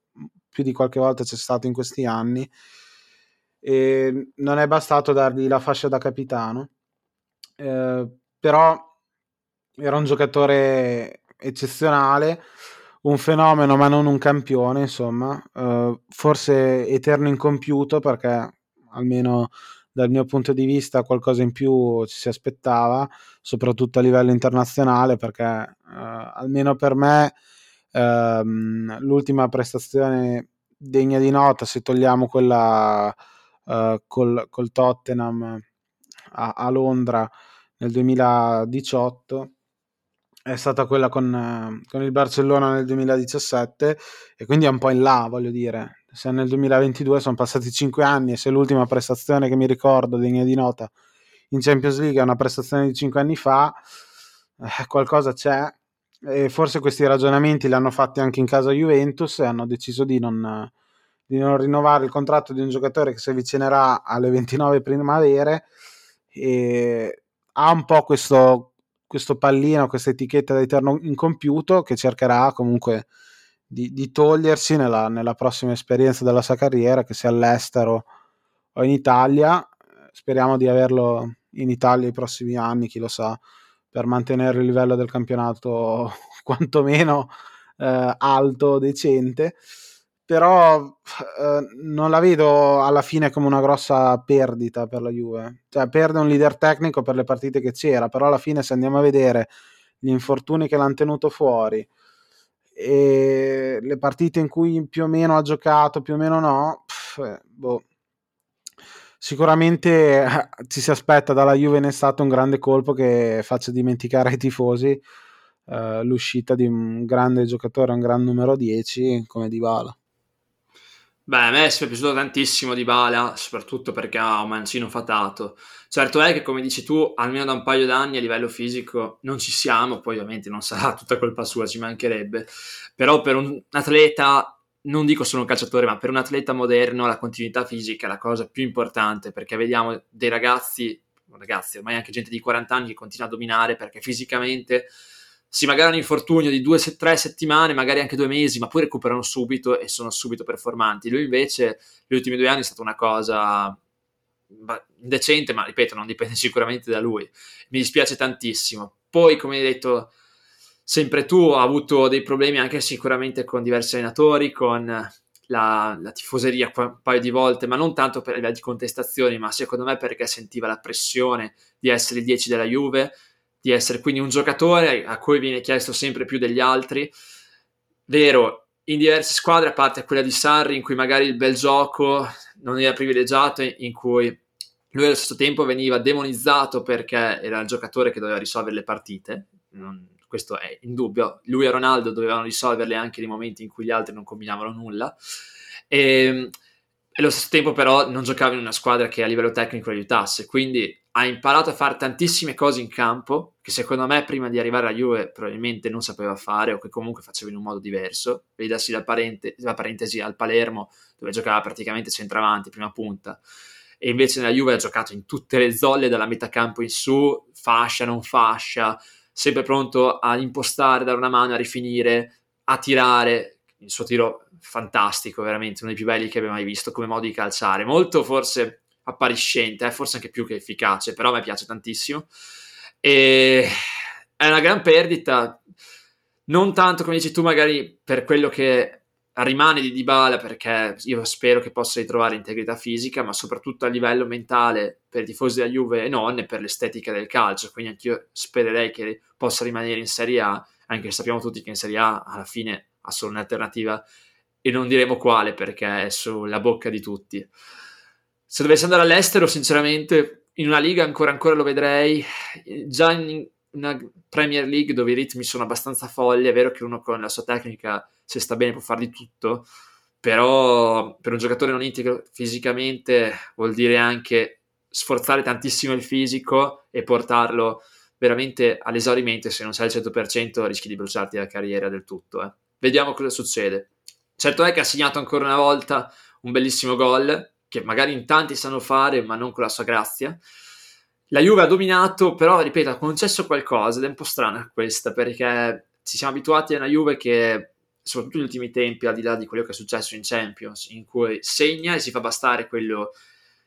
più di qualche volta c'è stato in questi anni e non è bastato dargli la fascia da capitano eh, però era un giocatore eccezionale un fenomeno ma non un campione insomma. Eh, forse eterno incompiuto perché almeno dal mio punto di vista qualcosa in più ci si aspettava, soprattutto a livello internazionale, perché eh, almeno per me ehm, l'ultima prestazione degna di nota, se togliamo quella eh, col, col, Tottenham a, a, Londra nel 2018, è stata quella con, con il Barcellona nel 2017 e quindi è un po' in là, voglio dire. Se nel 2022 sono passati 5 anni e se l'ultima prestazione che mi ricordo degna di nota in Champions League è una prestazione di 5 anni fa, eh, qualcosa c'è. E forse questi ragionamenti li hanno fatti anche in casa Juventus e hanno deciso di non, di non rinnovare il contratto di un giocatore che si avvicinerà alle 29 primavere e ha un po' questo, questo pallino, questa etichetta da eterno incompiuto che cercherà comunque di, di togliersi nella, nella, prossima esperienza della sua carriera, che sia all'estero o in Italia. Speriamo di averlo in Italia i prossimi anni, chi lo sa, per mantenere il livello del campionato quantomeno eh, alto, decente. Però eh, non la vedo alla fine come una grossa perdita per la Juve. Cioè, perde un leader tecnico per le partite che c'era, però alla fine se andiamo a vedere gli infortuni che l'hanno tenuto fuori, e le partite in cui più o meno ha giocato, più o meno no, pff, eh, boh. sicuramente eh, ci si aspetta dalla Juve in estate un grande colpo che faccia dimenticare ai tifosi uh, l'uscita di un grande giocatore, un gran numero 10 come Dybala. Beh, a me è piaciuto tantissimo di Bala, soprattutto perché ha un mancino fatato. Certo è che, come dici tu, almeno da un paio d'anni a livello fisico non ci siamo, poi ovviamente non sarà tutta colpa sua, ci mancherebbe. Però per un atleta, non dico solo un calciatore, ma per un atleta moderno la continuità fisica è la cosa più importante, perché vediamo dei ragazzi, ragazzi, ormai anche gente di 40 anni che continua a dominare perché fisicamente sì, magari un infortunio di due, tre settimane, magari anche due mesi, ma poi recuperano subito e sono subito performanti. Lui invece, gli ultimi due anni è stata una cosa decente, ma ripeto, non dipende sicuramente da lui. Mi dispiace tantissimo. Poi, come hai detto sempre tu, ha avuto dei problemi anche sicuramente con diversi allenatori, con la, la, tifoseria un paio di volte, ma non tanto per di contestazioni, ma secondo me perché sentiva la pressione di essere il 10 della Juve, di essere quindi un giocatore a cui viene chiesto sempre più degli altri. Vero, in diverse squadre, a parte quella di Sarri, in cui magari il bel gioco non era privilegiato, in cui lui allo stesso tempo veniva demonizzato perché era il giocatore che doveva risolvere le partite. Non, questo è indubbio. Lui e Ronaldo dovevano risolverle anche nei momenti in cui gli altri non combinavano nulla. E, e allo stesso tempo, però, non giocava in una squadra che a livello tecnico aiutasse. Quindi ha imparato a fare tantissime cose in campo che secondo me prima di arrivare alla Juve probabilmente non sapeva fare o che comunque faceva in un modo diverso. Vedassi la, parente- la parentesi al Palermo dove giocava praticamente centravanti, prima punta e invece nella Juve ha giocato in tutte le zolle dalla metà campo in su, fascia, non fascia, sempre pronto a impostare, dare una mano, a rifinire, a tirare. Il suo tiro fantastico, veramente uno dei più belli che abbia mai visto come modo di calciare. Molto forse appariscente, eh, forse anche più che efficace, però a me piace tantissimo. E è una gran perdita, non tanto come dici tu, magari per quello che rimane di Dybala perché io spero che possa ritrovare integrità fisica, ma soprattutto a livello mentale per i tifosi della Juve e non, per l'estetica del calcio. Quindi anch'io spererei che possa rimanere in Serie A, anche se sappiamo tutti che in Serie A alla fine ha solo un'alternativa e non diremo quale perché è sulla bocca di tutti. Se dovesse andare all'estero, sinceramente, in una liga ancora ancora lo vedrei. Già in una Premier League dove i ritmi sono abbastanza folli, è vero che uno con la sua tecnica se sta bene può fare di tutto, però per un giocatore non integro fisicamente vuol dire anche sforzare tantissimo il fisico e portarlo veramente all'esaurimento se non sei al 100% rischi di bruciarti la carriera del tutto. Eh. Vediamo cosa succede. Certo è che ha segnato ancora una volta un bellissimo gol, che magari in tanti sanno fare, ma non con la sua grazia. La Juve ha dominato, però ripeto, ha concesso qualcosa ed è un po' strana questa, perché ci siamo abituati a una Juve che soprattutto negli ultimi tempi, al di là di quello che è successo in Champions, in cui segna e si fa bastare quello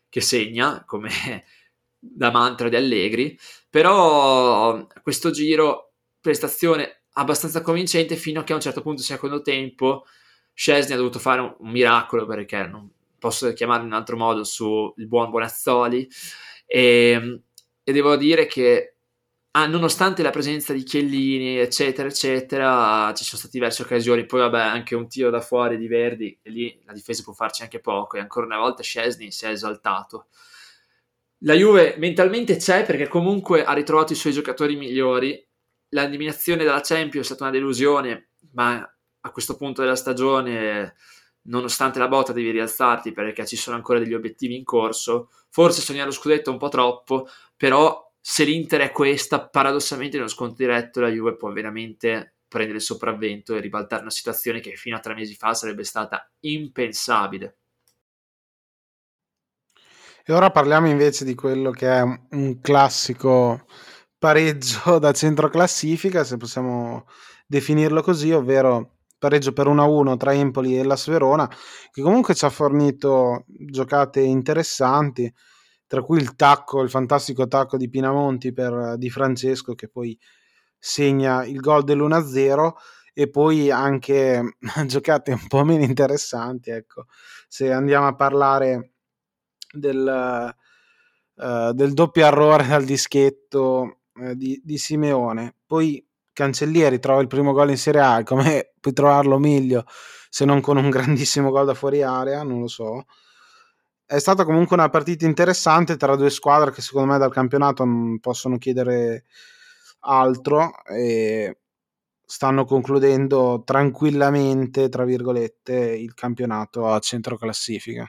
che segna, come da mantra di Allegri, però questo giro, prestazione abbastanza convincente fino a che a un certo punto, secondo tempo, Scesni ha dovuto fare un, miracolo, perché non posso chiamarlo in un altro modo, sul buon Bonazzoli, e, e devo dire che ah, nonostante la presenza di Chiellini, eccetera, eccetera, ci sono state diverse occasioni. Poi, vabbè, anche un tiro da fuori di Verdi, e lì la difesa può farci anche poco. E ancora una volta Scesni si è esaltato. La Juve mentalmente c'è perché comunque ha ritrovato i suoi giocatori migliori. L'eliminazione dalla Champions è stata una delusione, ma a questo punto della stagione, nonostante la botta, devi rialzarti perché ci sono ancora degli obiettivi in corso. Forse sognare lo scudetto un po' troppo, però se l'Inter è questa, paradossalmente nello sconto diretto la Juve può veramente prendere il sopravvento e ribaltare una situazione che fino a tre mesi fa sarebbe stata impensabile. E ora parliamo invece di quello che è un classico pareggio da centro classifica, se possiamo definirlo così, ovvero pareggio per 1-1 tra Empoli e la Sverona, che comunque ci ha fornito giocate interessanti tra cui il tacco, il fantastico tacco di Pinamonti per Di Francesco che poi segna il gol dell'1-0 e poi anche giocate un po' meno interessanti, ecco. Se andiamo a parlare del, uh, del doppio errore dal dischetto uh, di, di, Simeone, poi Cancellieri trova il primo gol in Serie A, come puoi trovarlo meglio se non con un grandissimo gol da fuori area, non lo so è stata comunque una partita interessante tra due squadre che secondo me dal campionato non possono chiedere altro e stanno concludendo tranquillamente, tra virgolette, il campionato a centro classifica.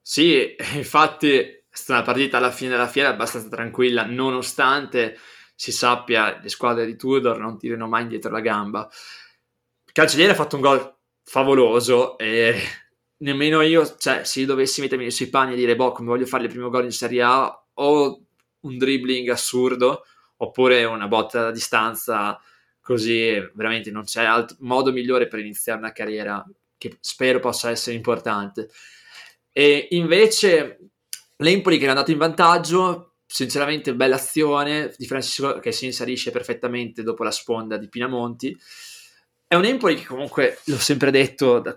Sì, infatti è stata una partita alla fine della fiera abbastanza tranquilla, nonostante si sappia le squadre di Tudor non tirano mai indietro la gamba. Cancelliere ha fatto un gol favoloso e nemmeno io, cioè, se io dovessi mettermi sui panni e dire, boh, come voglio fare il primo gol in Serie A, o un dribbling assurdo, oppure una botta da distanza, così veramente non c'è altro modo migliore per iniziare una carriera che spero possa essere importante. E invece l'Empoli che era andato in vantaggio, sinceramente bella azione di Francisco che si inserisce perfettamente dopo la sponda di Pinamonti. È un Empoli che comunque, l'ho sempre detto, da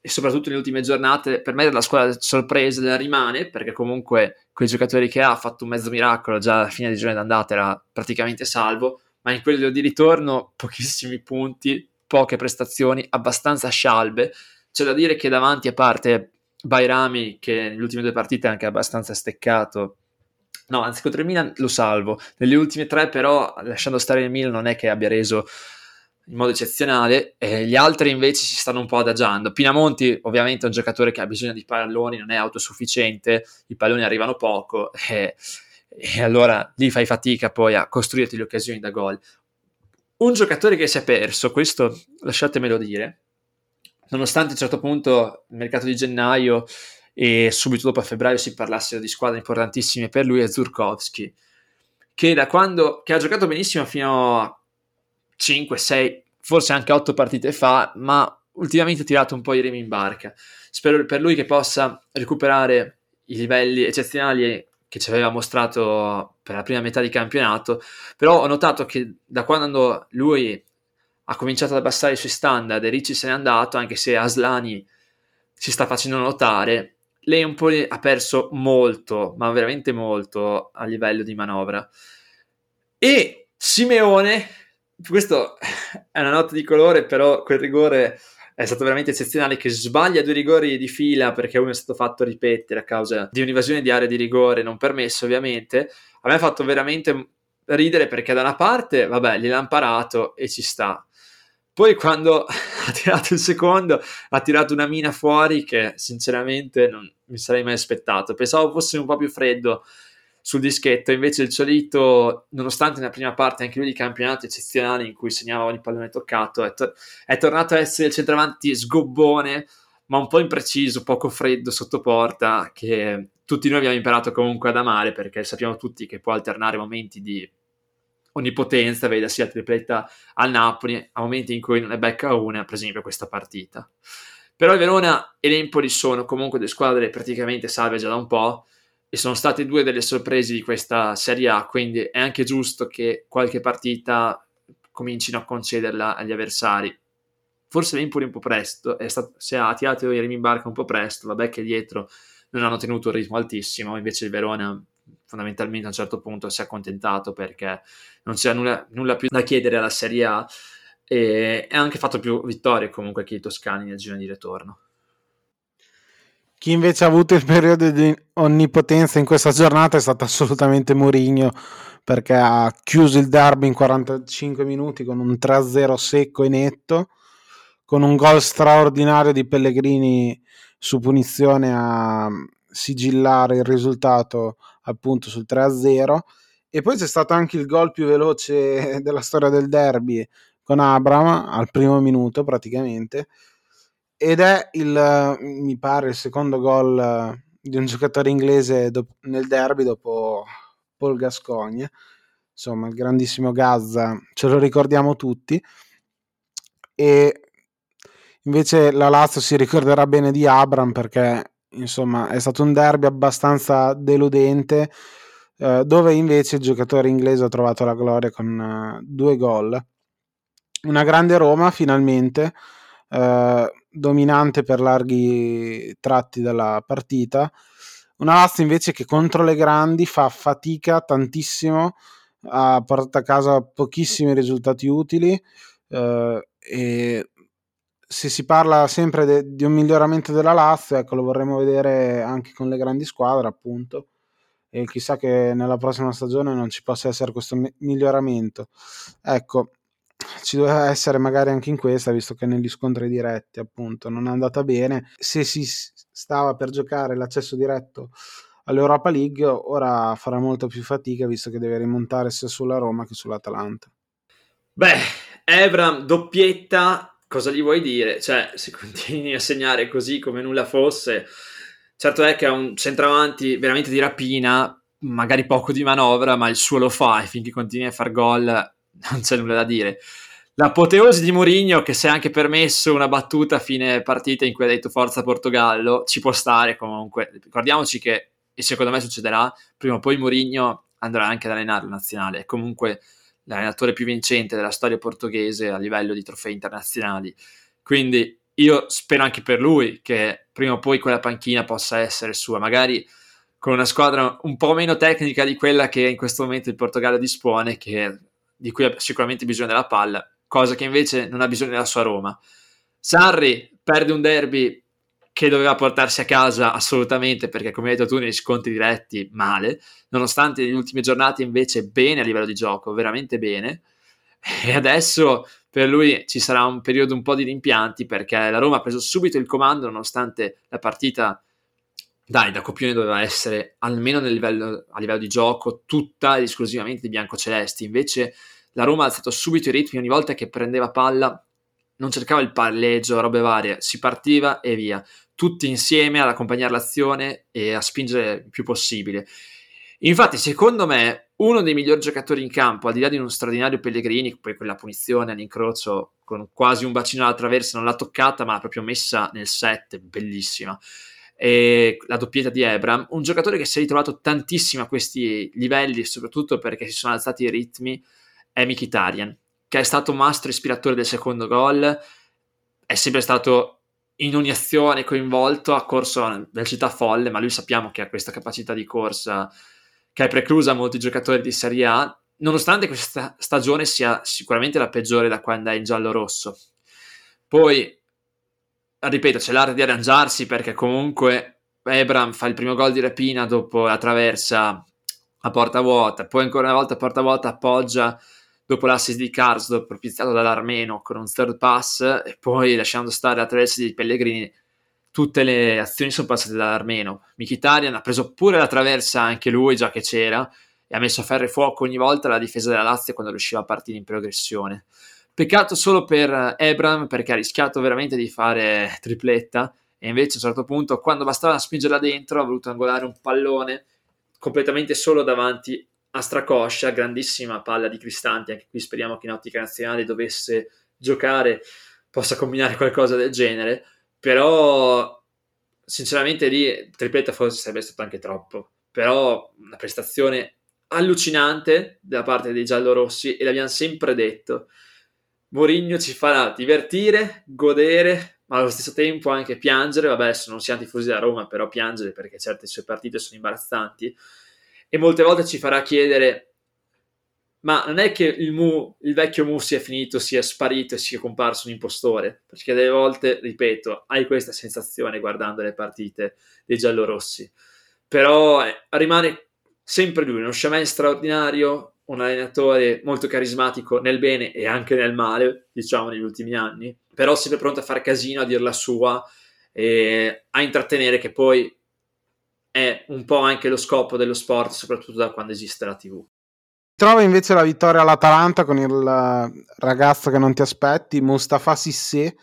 e soprattutto nelle ultime giornate, per me la squadra sorpresa rimane, perché comunque quei giocatori che ha ha fatto un mezzo miracolo, già alla fine di giorno d'andata era praticamente salvo, ma in quello di ritorno pochissimi punti, poche prestazioni, abbastanza scialbe. C'è da dire che davanti a parte Bairami, che nelle ultime due partite è anche abbastanza steccato, no, anzi contro il Milan lo salvo, nelle ultime tre però, lasciando stare il Milan, non è che abbia reso in modo eccezionale, e gli altri invece si stanno un po' adagiando. Pinamonti ovviamente è un giocatore che ha bisogno di palloni, non è autosufficiente, i palloni arrivano poco e, e allora lì fai fatica poi a costruirti le occasioni da gol. Un giocatore che si è perso, questo lasciatemelo dire, nonostante a un certo punto il mercato di gennaio e subito dopo a febbraio si parlassero di squadre importantissime per lui, è Zurkowski, che da quando che ha giocato benissimo fino a 5, 6, forse anche 8 partite fa, ma ultimamente ha tirato un po' i remi in barca. Spero per lui che possa recuperare i livelli eccezionali che ci aveva mostrato per la prima metà di campionato, però ho notato che da quando lui ha cominciato ad abbassare i suoi standard e Ricci se n'è andato, anche se Aslani si sta facendo notare, po' ha perso molto, ma veramente molto a livello di manovra. E Simeone questo è una nota di colore, però quel rigore è stato veramente eccezionale che sbaglia due rigori di fila perché uno è stato fatto ripetere a causa di un'invasione di area di rigore non permesso ovviamente a me ha fatto veramente ridere perché da una parte vabbè gliel'ha imparato e ci sta poi quando ha tirato il secondo ha tirato una mina fuori che sinceramente non mi sarei mai aspettato. Pensavo fosse un po' più freddo sul dischetto, invece il Ciolito, nonostante nella prima parte anche lui di campionato eccezionale in cui segnava ogni pallone toccato, è, to- è tornato a essere il centravanti sgobbone, ma un po' impreciso, poco freddo sotto porta, che tutti noi abbiamo imparato comunque ad amare, perché sappiamo tutti che può alternare momenti di onnipotenza, veda sia tripletta al Napoli, a momenti in cui non ne becca una, per esempio questa partita. Però il Verona e l'Empoli sono comunque due squadre praticamente salve già da un po', e sono state due delle sorprese di questa Serie A, quindi è anche giusto che qualche partita comincino a concederla agli avversari. Forse l'Empoli un po' presto, è stato, si è tirato i remi in barca un po' presto, vabbè che dietro non hanno tenuto un ritmo altissimo, invece il Verona fondamentalmente a un certo punto si è accontentato perché non c'è nulla, nulla più da chiedere alla Serie A e ha anche fatto più vittorie comunque che i toscani nel giro di ritorno. Chi invece ha avuto il periodo di onnipotenza in questa giornata è stato assolutamente Mourinho perché ha chiuso il derby in 45 minuti con un 3-0 secco e netto, con un gol straordinario di Pellegrini su punizione a sigillare il risultato appunto sul 3-0 e poi c'è stato anche il gol più veloce della storia del derby con Abram al primo minuto praticamente. Ed è il, mi pare, il secondo gol eh, di un giocatore inglese do- nel derby dopo Paul Gascogne, insomma il grandissimo Gazza, ce lo ricordiamo tutti, e invece la Lazio si ricorderà bene di Abram perché insomma è stato un derby abbastanza deludente, eh, dove invece il giocatore inglese ha trovato la gloria con uh, due gol. Una grande Roma finalmente, eh, dominante per larghi tratti della partita. Una Lazio invece che contro le grandi fa fatica tantissimo a portare a casa pochissimi risultati utili eh, e se si parla sempre de- di un miglioramento della Lazio, ecco, lo vorremmo vedere anche con le grandi squadre, appunto. E chissà che nella prossima stagione non ci possa essere questo mi- miglioramento. Ecco, ci doveva essere magari anche in questa, visto che negli scontri diretti appunto non è andata bene. Se si stava per giocare l'accesso diretto all'Europa League, ora farà molto più fatica, visto che deve rimontare sia sulla Roma che sull'Atalanta. Beh, Evram doppietta, cosa gli vuoi dire? Cioè, se continui a segnare così come nulla fosse, certo è che è un centravanti veramente di rapina, magari poco di manovra, ma il suo lo fa e finché continui a far gol non c'è nulla da dire. L'apoteosi di Mourinho, che si è anche permesso una battuta a fine partita in cui ha detto forza Portogallo, ci può stare comunque. Ricordiamoci che, e secondo me succederà, prima o poi Mourinho andrà anche ad allenare la nazionale. Comunque l'allenatore più vincente della storia portoghese a livello di trofei internazionali. Quindi io spero anche per lui che prima o poi quella panchina possa essere sua, magari con una squadra un po' meno tecnica di quella che in questo momento il Portogallo dispone, che, di cui ha sicuramente bisogno della palla, cosa che invece non ha bisogno della sua Roma. Sarri perde un derby che doveva portarsi a casa assolutamente perché come hai detto tu negli scontri diretti male, nonostante le ultime giornate invece bene a livello di gioco, veramente bene. E adesso per lui ci sarà un periodo un po' di rimpianti perché la Roma ha preso subito il comando nonostante la partita dai, da copione doveva essere almeno livello, a livello di gioco tutta ed esclusivamente di biancocelesti. Invece la Roma ha alzato subito i ritmi ogni volta che prendeva palla, non cercava il palleggio, robe varie, si partiva e via. Tutti insieme ad accompagnare l'azione e a spingere il più possibile. Infatti, secondo me, uno dei migliori giocatori in campo, al di là di uno straordinario Pellegrini, poi quella punizione all'incrocio con quasi un bacino alla traversa, non l'ha toccata, ma l'ha proprio messa nel set, bellissima. E la doppietta di Ebram, un giocatore che si è ritrovato tantissimo a questi livelli, soprattutto perché si sono alzati i ritmi, è Mkhitaryan, che è stato mastro ispiratore del secondo gol, è sempre stato in ogni azione coinvolto, ha corso a velocità folle, ma lui sappiamo che ha questa capacità di corsa che è preclusa a molti giocatori di Serie A, nonostante questa stagione sia sicuramente la peggiore da quando è in giallo-rosso. Poi, ripeto, c'è l'arte di arrangiarsi perché comunque Ebram fa il primo gol di rapina dopo la traversa a porta vuota, poi ancora una volta a porta vuota appoggia dopo l'assist di Karsdorp propiziato dall'Armeno con un third pass e poi lasciando stare la traversa di Pellegrini tutte le azioni sono passate dall'Armeno. Mkhitaryan ha preso pure la traversa anche lui, già che c'era, e ha messo a ferro e fuoco ogni volta la difesa della Lazio quando riusciva a partire in progressione. Peccato solo per Ebram perché ha rischiato veramente di fare tripletta e invece a un certo punto quando bastava spingerla dentro ha voluto angolare un pallone completamente solo davanti a Stracoscia, grandissima palla di Cristanti, anche qui speriamo che in ottica nazionale dovesse giocare possa combinare qualcosa del genere però sinceramente lì tripletta forse sarebbe stato anche troppo, però una prestazione allucinante da parte dei giallorossi e l'abbiamo sempre detto. Mourinho ci farà divertire, godere, ma allo stesso tempo anche piangere. Vabbè, adesso non siamo tifosi da Roma, però piangere perché certe sue partite sono imbarazzanti. E molte volte ci farà chiedere ma non è che il, Mu, il vecchio Mu sia finito, sia sparito e sia comparso un impostore, perché delle volte, ripeto, hai questa sensazione guardando le partite dei giallorossi, però eh, rimane sempre lui, uno shaman straordinario, un allenatore molto carismatico nel bene e anche nel male, diciamo negli ultimi anni, però sempre pronto a fare casino, a dir la sua e a intrattenere che poi è un po' anche lo scopo dello sport, soprattutto da quando esiste la TV. Trova invece la vittoria all'Atalanta con il eh, ragazzo che non ti aspetti, Mustafa Sissé.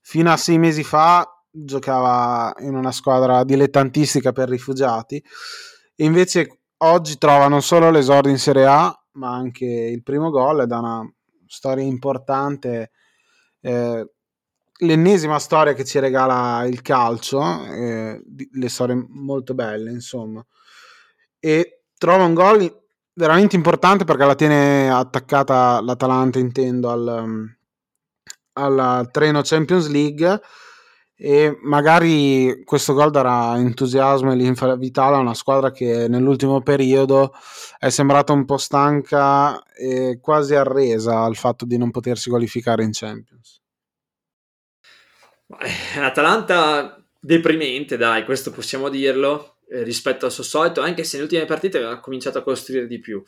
Fino a sei mesi fa giocava in una squadra dilettantistica per rifugiati e invece oggi trova non solo l'esordio in Serie A ma anche il primo gol è una storia importante eh, l'ennesima storia che ci regala il calcio eh, le storie molto belle insomma e trova un gol veramente importante perché la tiene attaccata l'Atalanta, intendo, al, al treno Champions League e magari questo gol darà entusiasmo e linfa vitale a una squadra che nell'ultimo periodo è sembrata un po' stanca e quasi arresa al fatto di non potersi qualificare in Champions. L'Atalanta deprimente, dai, questo possiamo dirlo eh, rispetto al suo solito, anche se nelle ultime partite aveva cominciato a costruire di più.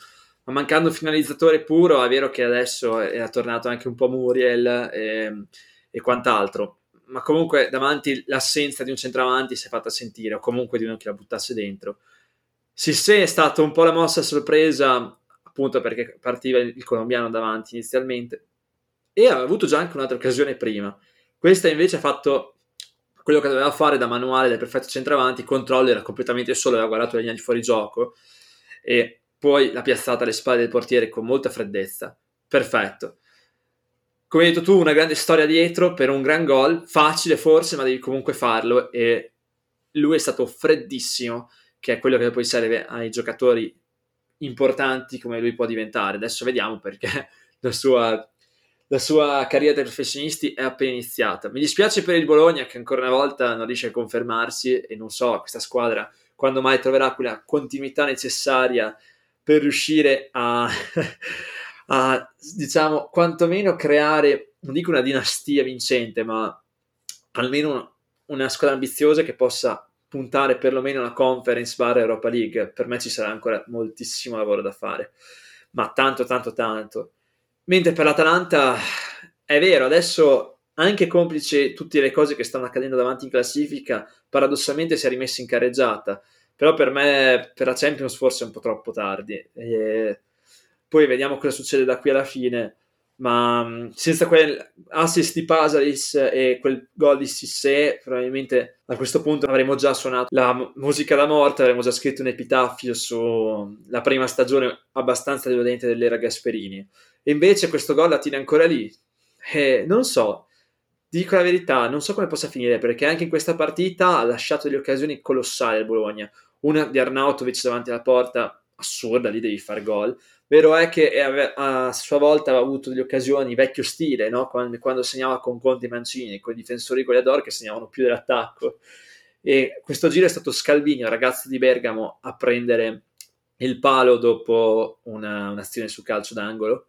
Ma mancando un finalizzatore puro, è vero che adesso è tornato anche un po' Muriel e, ehm, e quant'altro. Ma comunque davanti l'assenza di un centravanti si è fatta sentire, o comunque di uno che la buttasse dentro. Sissé è stata un po' la mossa sorpresa, appunto perché partiva il colombiano davanti inizialmente, e aveva avuto già anche un'altra occasione prima. Questa invece ha fatto quello che doveva fare da manuale del perfetto centravanti, il controllo era completamente solo, aveva guardato la linea di fuori gioco e poi l'ha piazzata alle spalle del portiere con molta freddezza. Perfetto. Come hai detto tu, una grande storia dietro per un gran gol, facile forse, ma devi comunque farlo e lui è stato freddissimo, che è quello che poi serve ai giocatori importanti come lui può diventare. Adesso vediamo perché la sua la sua carriera dei professionisti è appena iniziata. Mi dispiace per il Bologna che ancora una volta non riesce a confermarsi e non so questa squadra quando mai troverà quella continuità necessaria per riuscire a, a diciamo, quantomeno creare, non dico una dinastia vincente, ma almeno una squadra ambiziosa che possa puntare perlomeno una conference bar Europa League. Per me ci sarà ancora moltissimo lavoro da fare, ma tanto, tanto, tanto. Mentre per l'Atalanta è vero, adesso anche complice tutte le cose che stanno accadendo davanti in classifica, paradossalmente si è rimessa in carreggiata. Però per me, per la Champions, forse è un po' troppo tardi. E poi vediamo cosa succede da qui alla fine. Ma mm, senza quel assist di Pasalis e quel gol di Sissé, probabilmente a questo punto avremmo già suonato la musica da morte, avremmo già scritto un epitaffio sulla prima stagione abbastanza deludente dell'era Gasperini. E invece questo gol la tiene ancora lì. E non so, dico la verità, non so come possa finire perché anche in questa partita ha lasciato delle occasioni colossali al Bologna. Una di Arnautovic davanti alla porta, assurda, lì devi fare gol. Vero è che a sua volta aveva avuto delle occasioni vecchio stile, no? quando, quando, segnava con Conti e Mancini, con i difensori goleador che segnavano più dell'attacco. E questo giro è stato Scalvino, ragazzo di Bergamo, a prendere il palo dopo una, un'azione su calcio d'angolo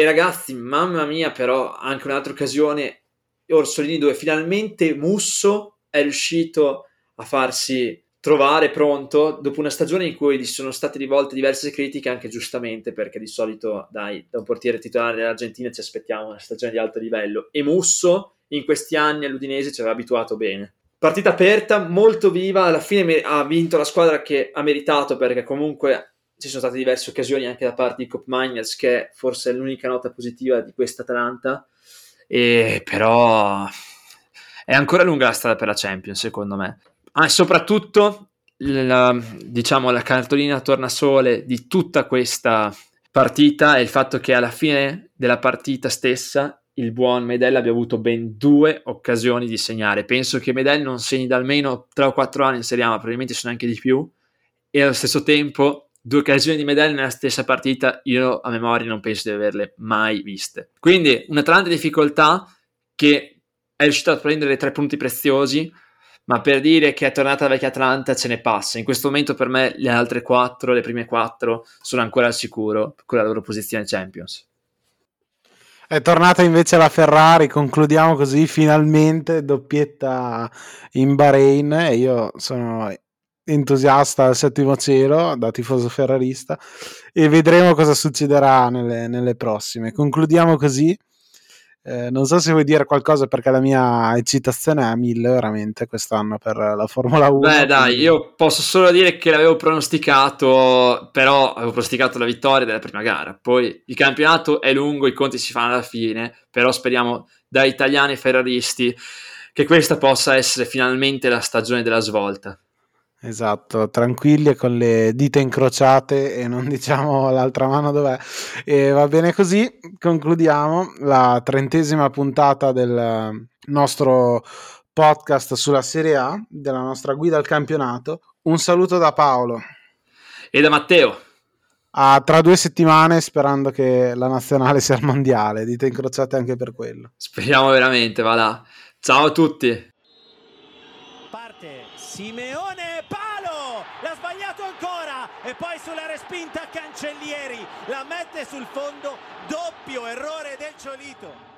e ragazzi, mamma mia, però anche un'altra occasione, Orsolini, dove finalmente Musso è riuscito a farsi trovare pronto dopo una stagione in cui gli sono state rivolte diverse critiche, anche giustamente, perché di solito, dai, da un portiere titolare dell'Argentina ci aspettiamo una stagione di alto livello. E Musso in questi anni all'Udinese ci aveva abituato bene. Partita aperta, molto viva, alla fine ha vinto la squadra che ha meritato perché comunque ci sono state diverse occasioni anche da parte di Cop Miners, che forse è l'unica nota positiva di questa Atalanta, e però è ancora lunga la strada per la Champions, secondo me. Ah, soprattutto la, diciamo, la cartolina tornasole di tutta questa partita è il fatto che alla fine della partita stessa il buon Medel abbia avuto ben due occasioni di segnare. Penso che Medel non segni da almeno 3 o 4 anni in Serie A, ma probabilmente sono anche di più. E allo stesso tempo due occasioni di medaglia nella stessa partita, io a memoria non penso di averle mai viste. Quindi una Atalanta in difficoltà che è riuscita a prendere tre punti preziosi, ma per dire che è tornata la vecchia Atalanta ce ne passa. In questo momento per me le altre quattro, le prime quattro, sono ancora al sicuro con la loro posizione Champions. È tornata invece la Ferrari, concludiamo così finalmente doppietta in Bahrain e io sono entusiasta al settimo cielo, da tifoso ferrarista, e vedremo cosa succederà nelle, nelle prossime. Concludiamo così. Eh, non so se vuoi dire qualcosa perché la mia eccitazione è a mille veramente quest'anno per la Formula 1. Beh dai, io posso solo dire che l'avevo pronosticato, però avevo pronosticato la vittoria della prima gara. Poi il campionato è lungo, i conti si fanno alla fine, però speriamo da italiani ferraristi che questa possa essere finalmente la stagione della svolta. Esatto, tranquilli e con le dita incrociate e non diciamo l'altra mano dov'è. E va bene così, concludiamo la trentesima puntata del nostro podcast sulla Serie A, della nostra guida al campionato. Un saluto da Paolo. E da Matteo. A tra due settimane sperando che la nazionale sia al mondiale, dite incrociate anche per quello. Speriamo veramente, va là. Ciao a tutti. Simeone l'ha sbagliato ancora! E poi sulla respinta Cancellieri la mette sul fondo, doppio errore del Ciolito.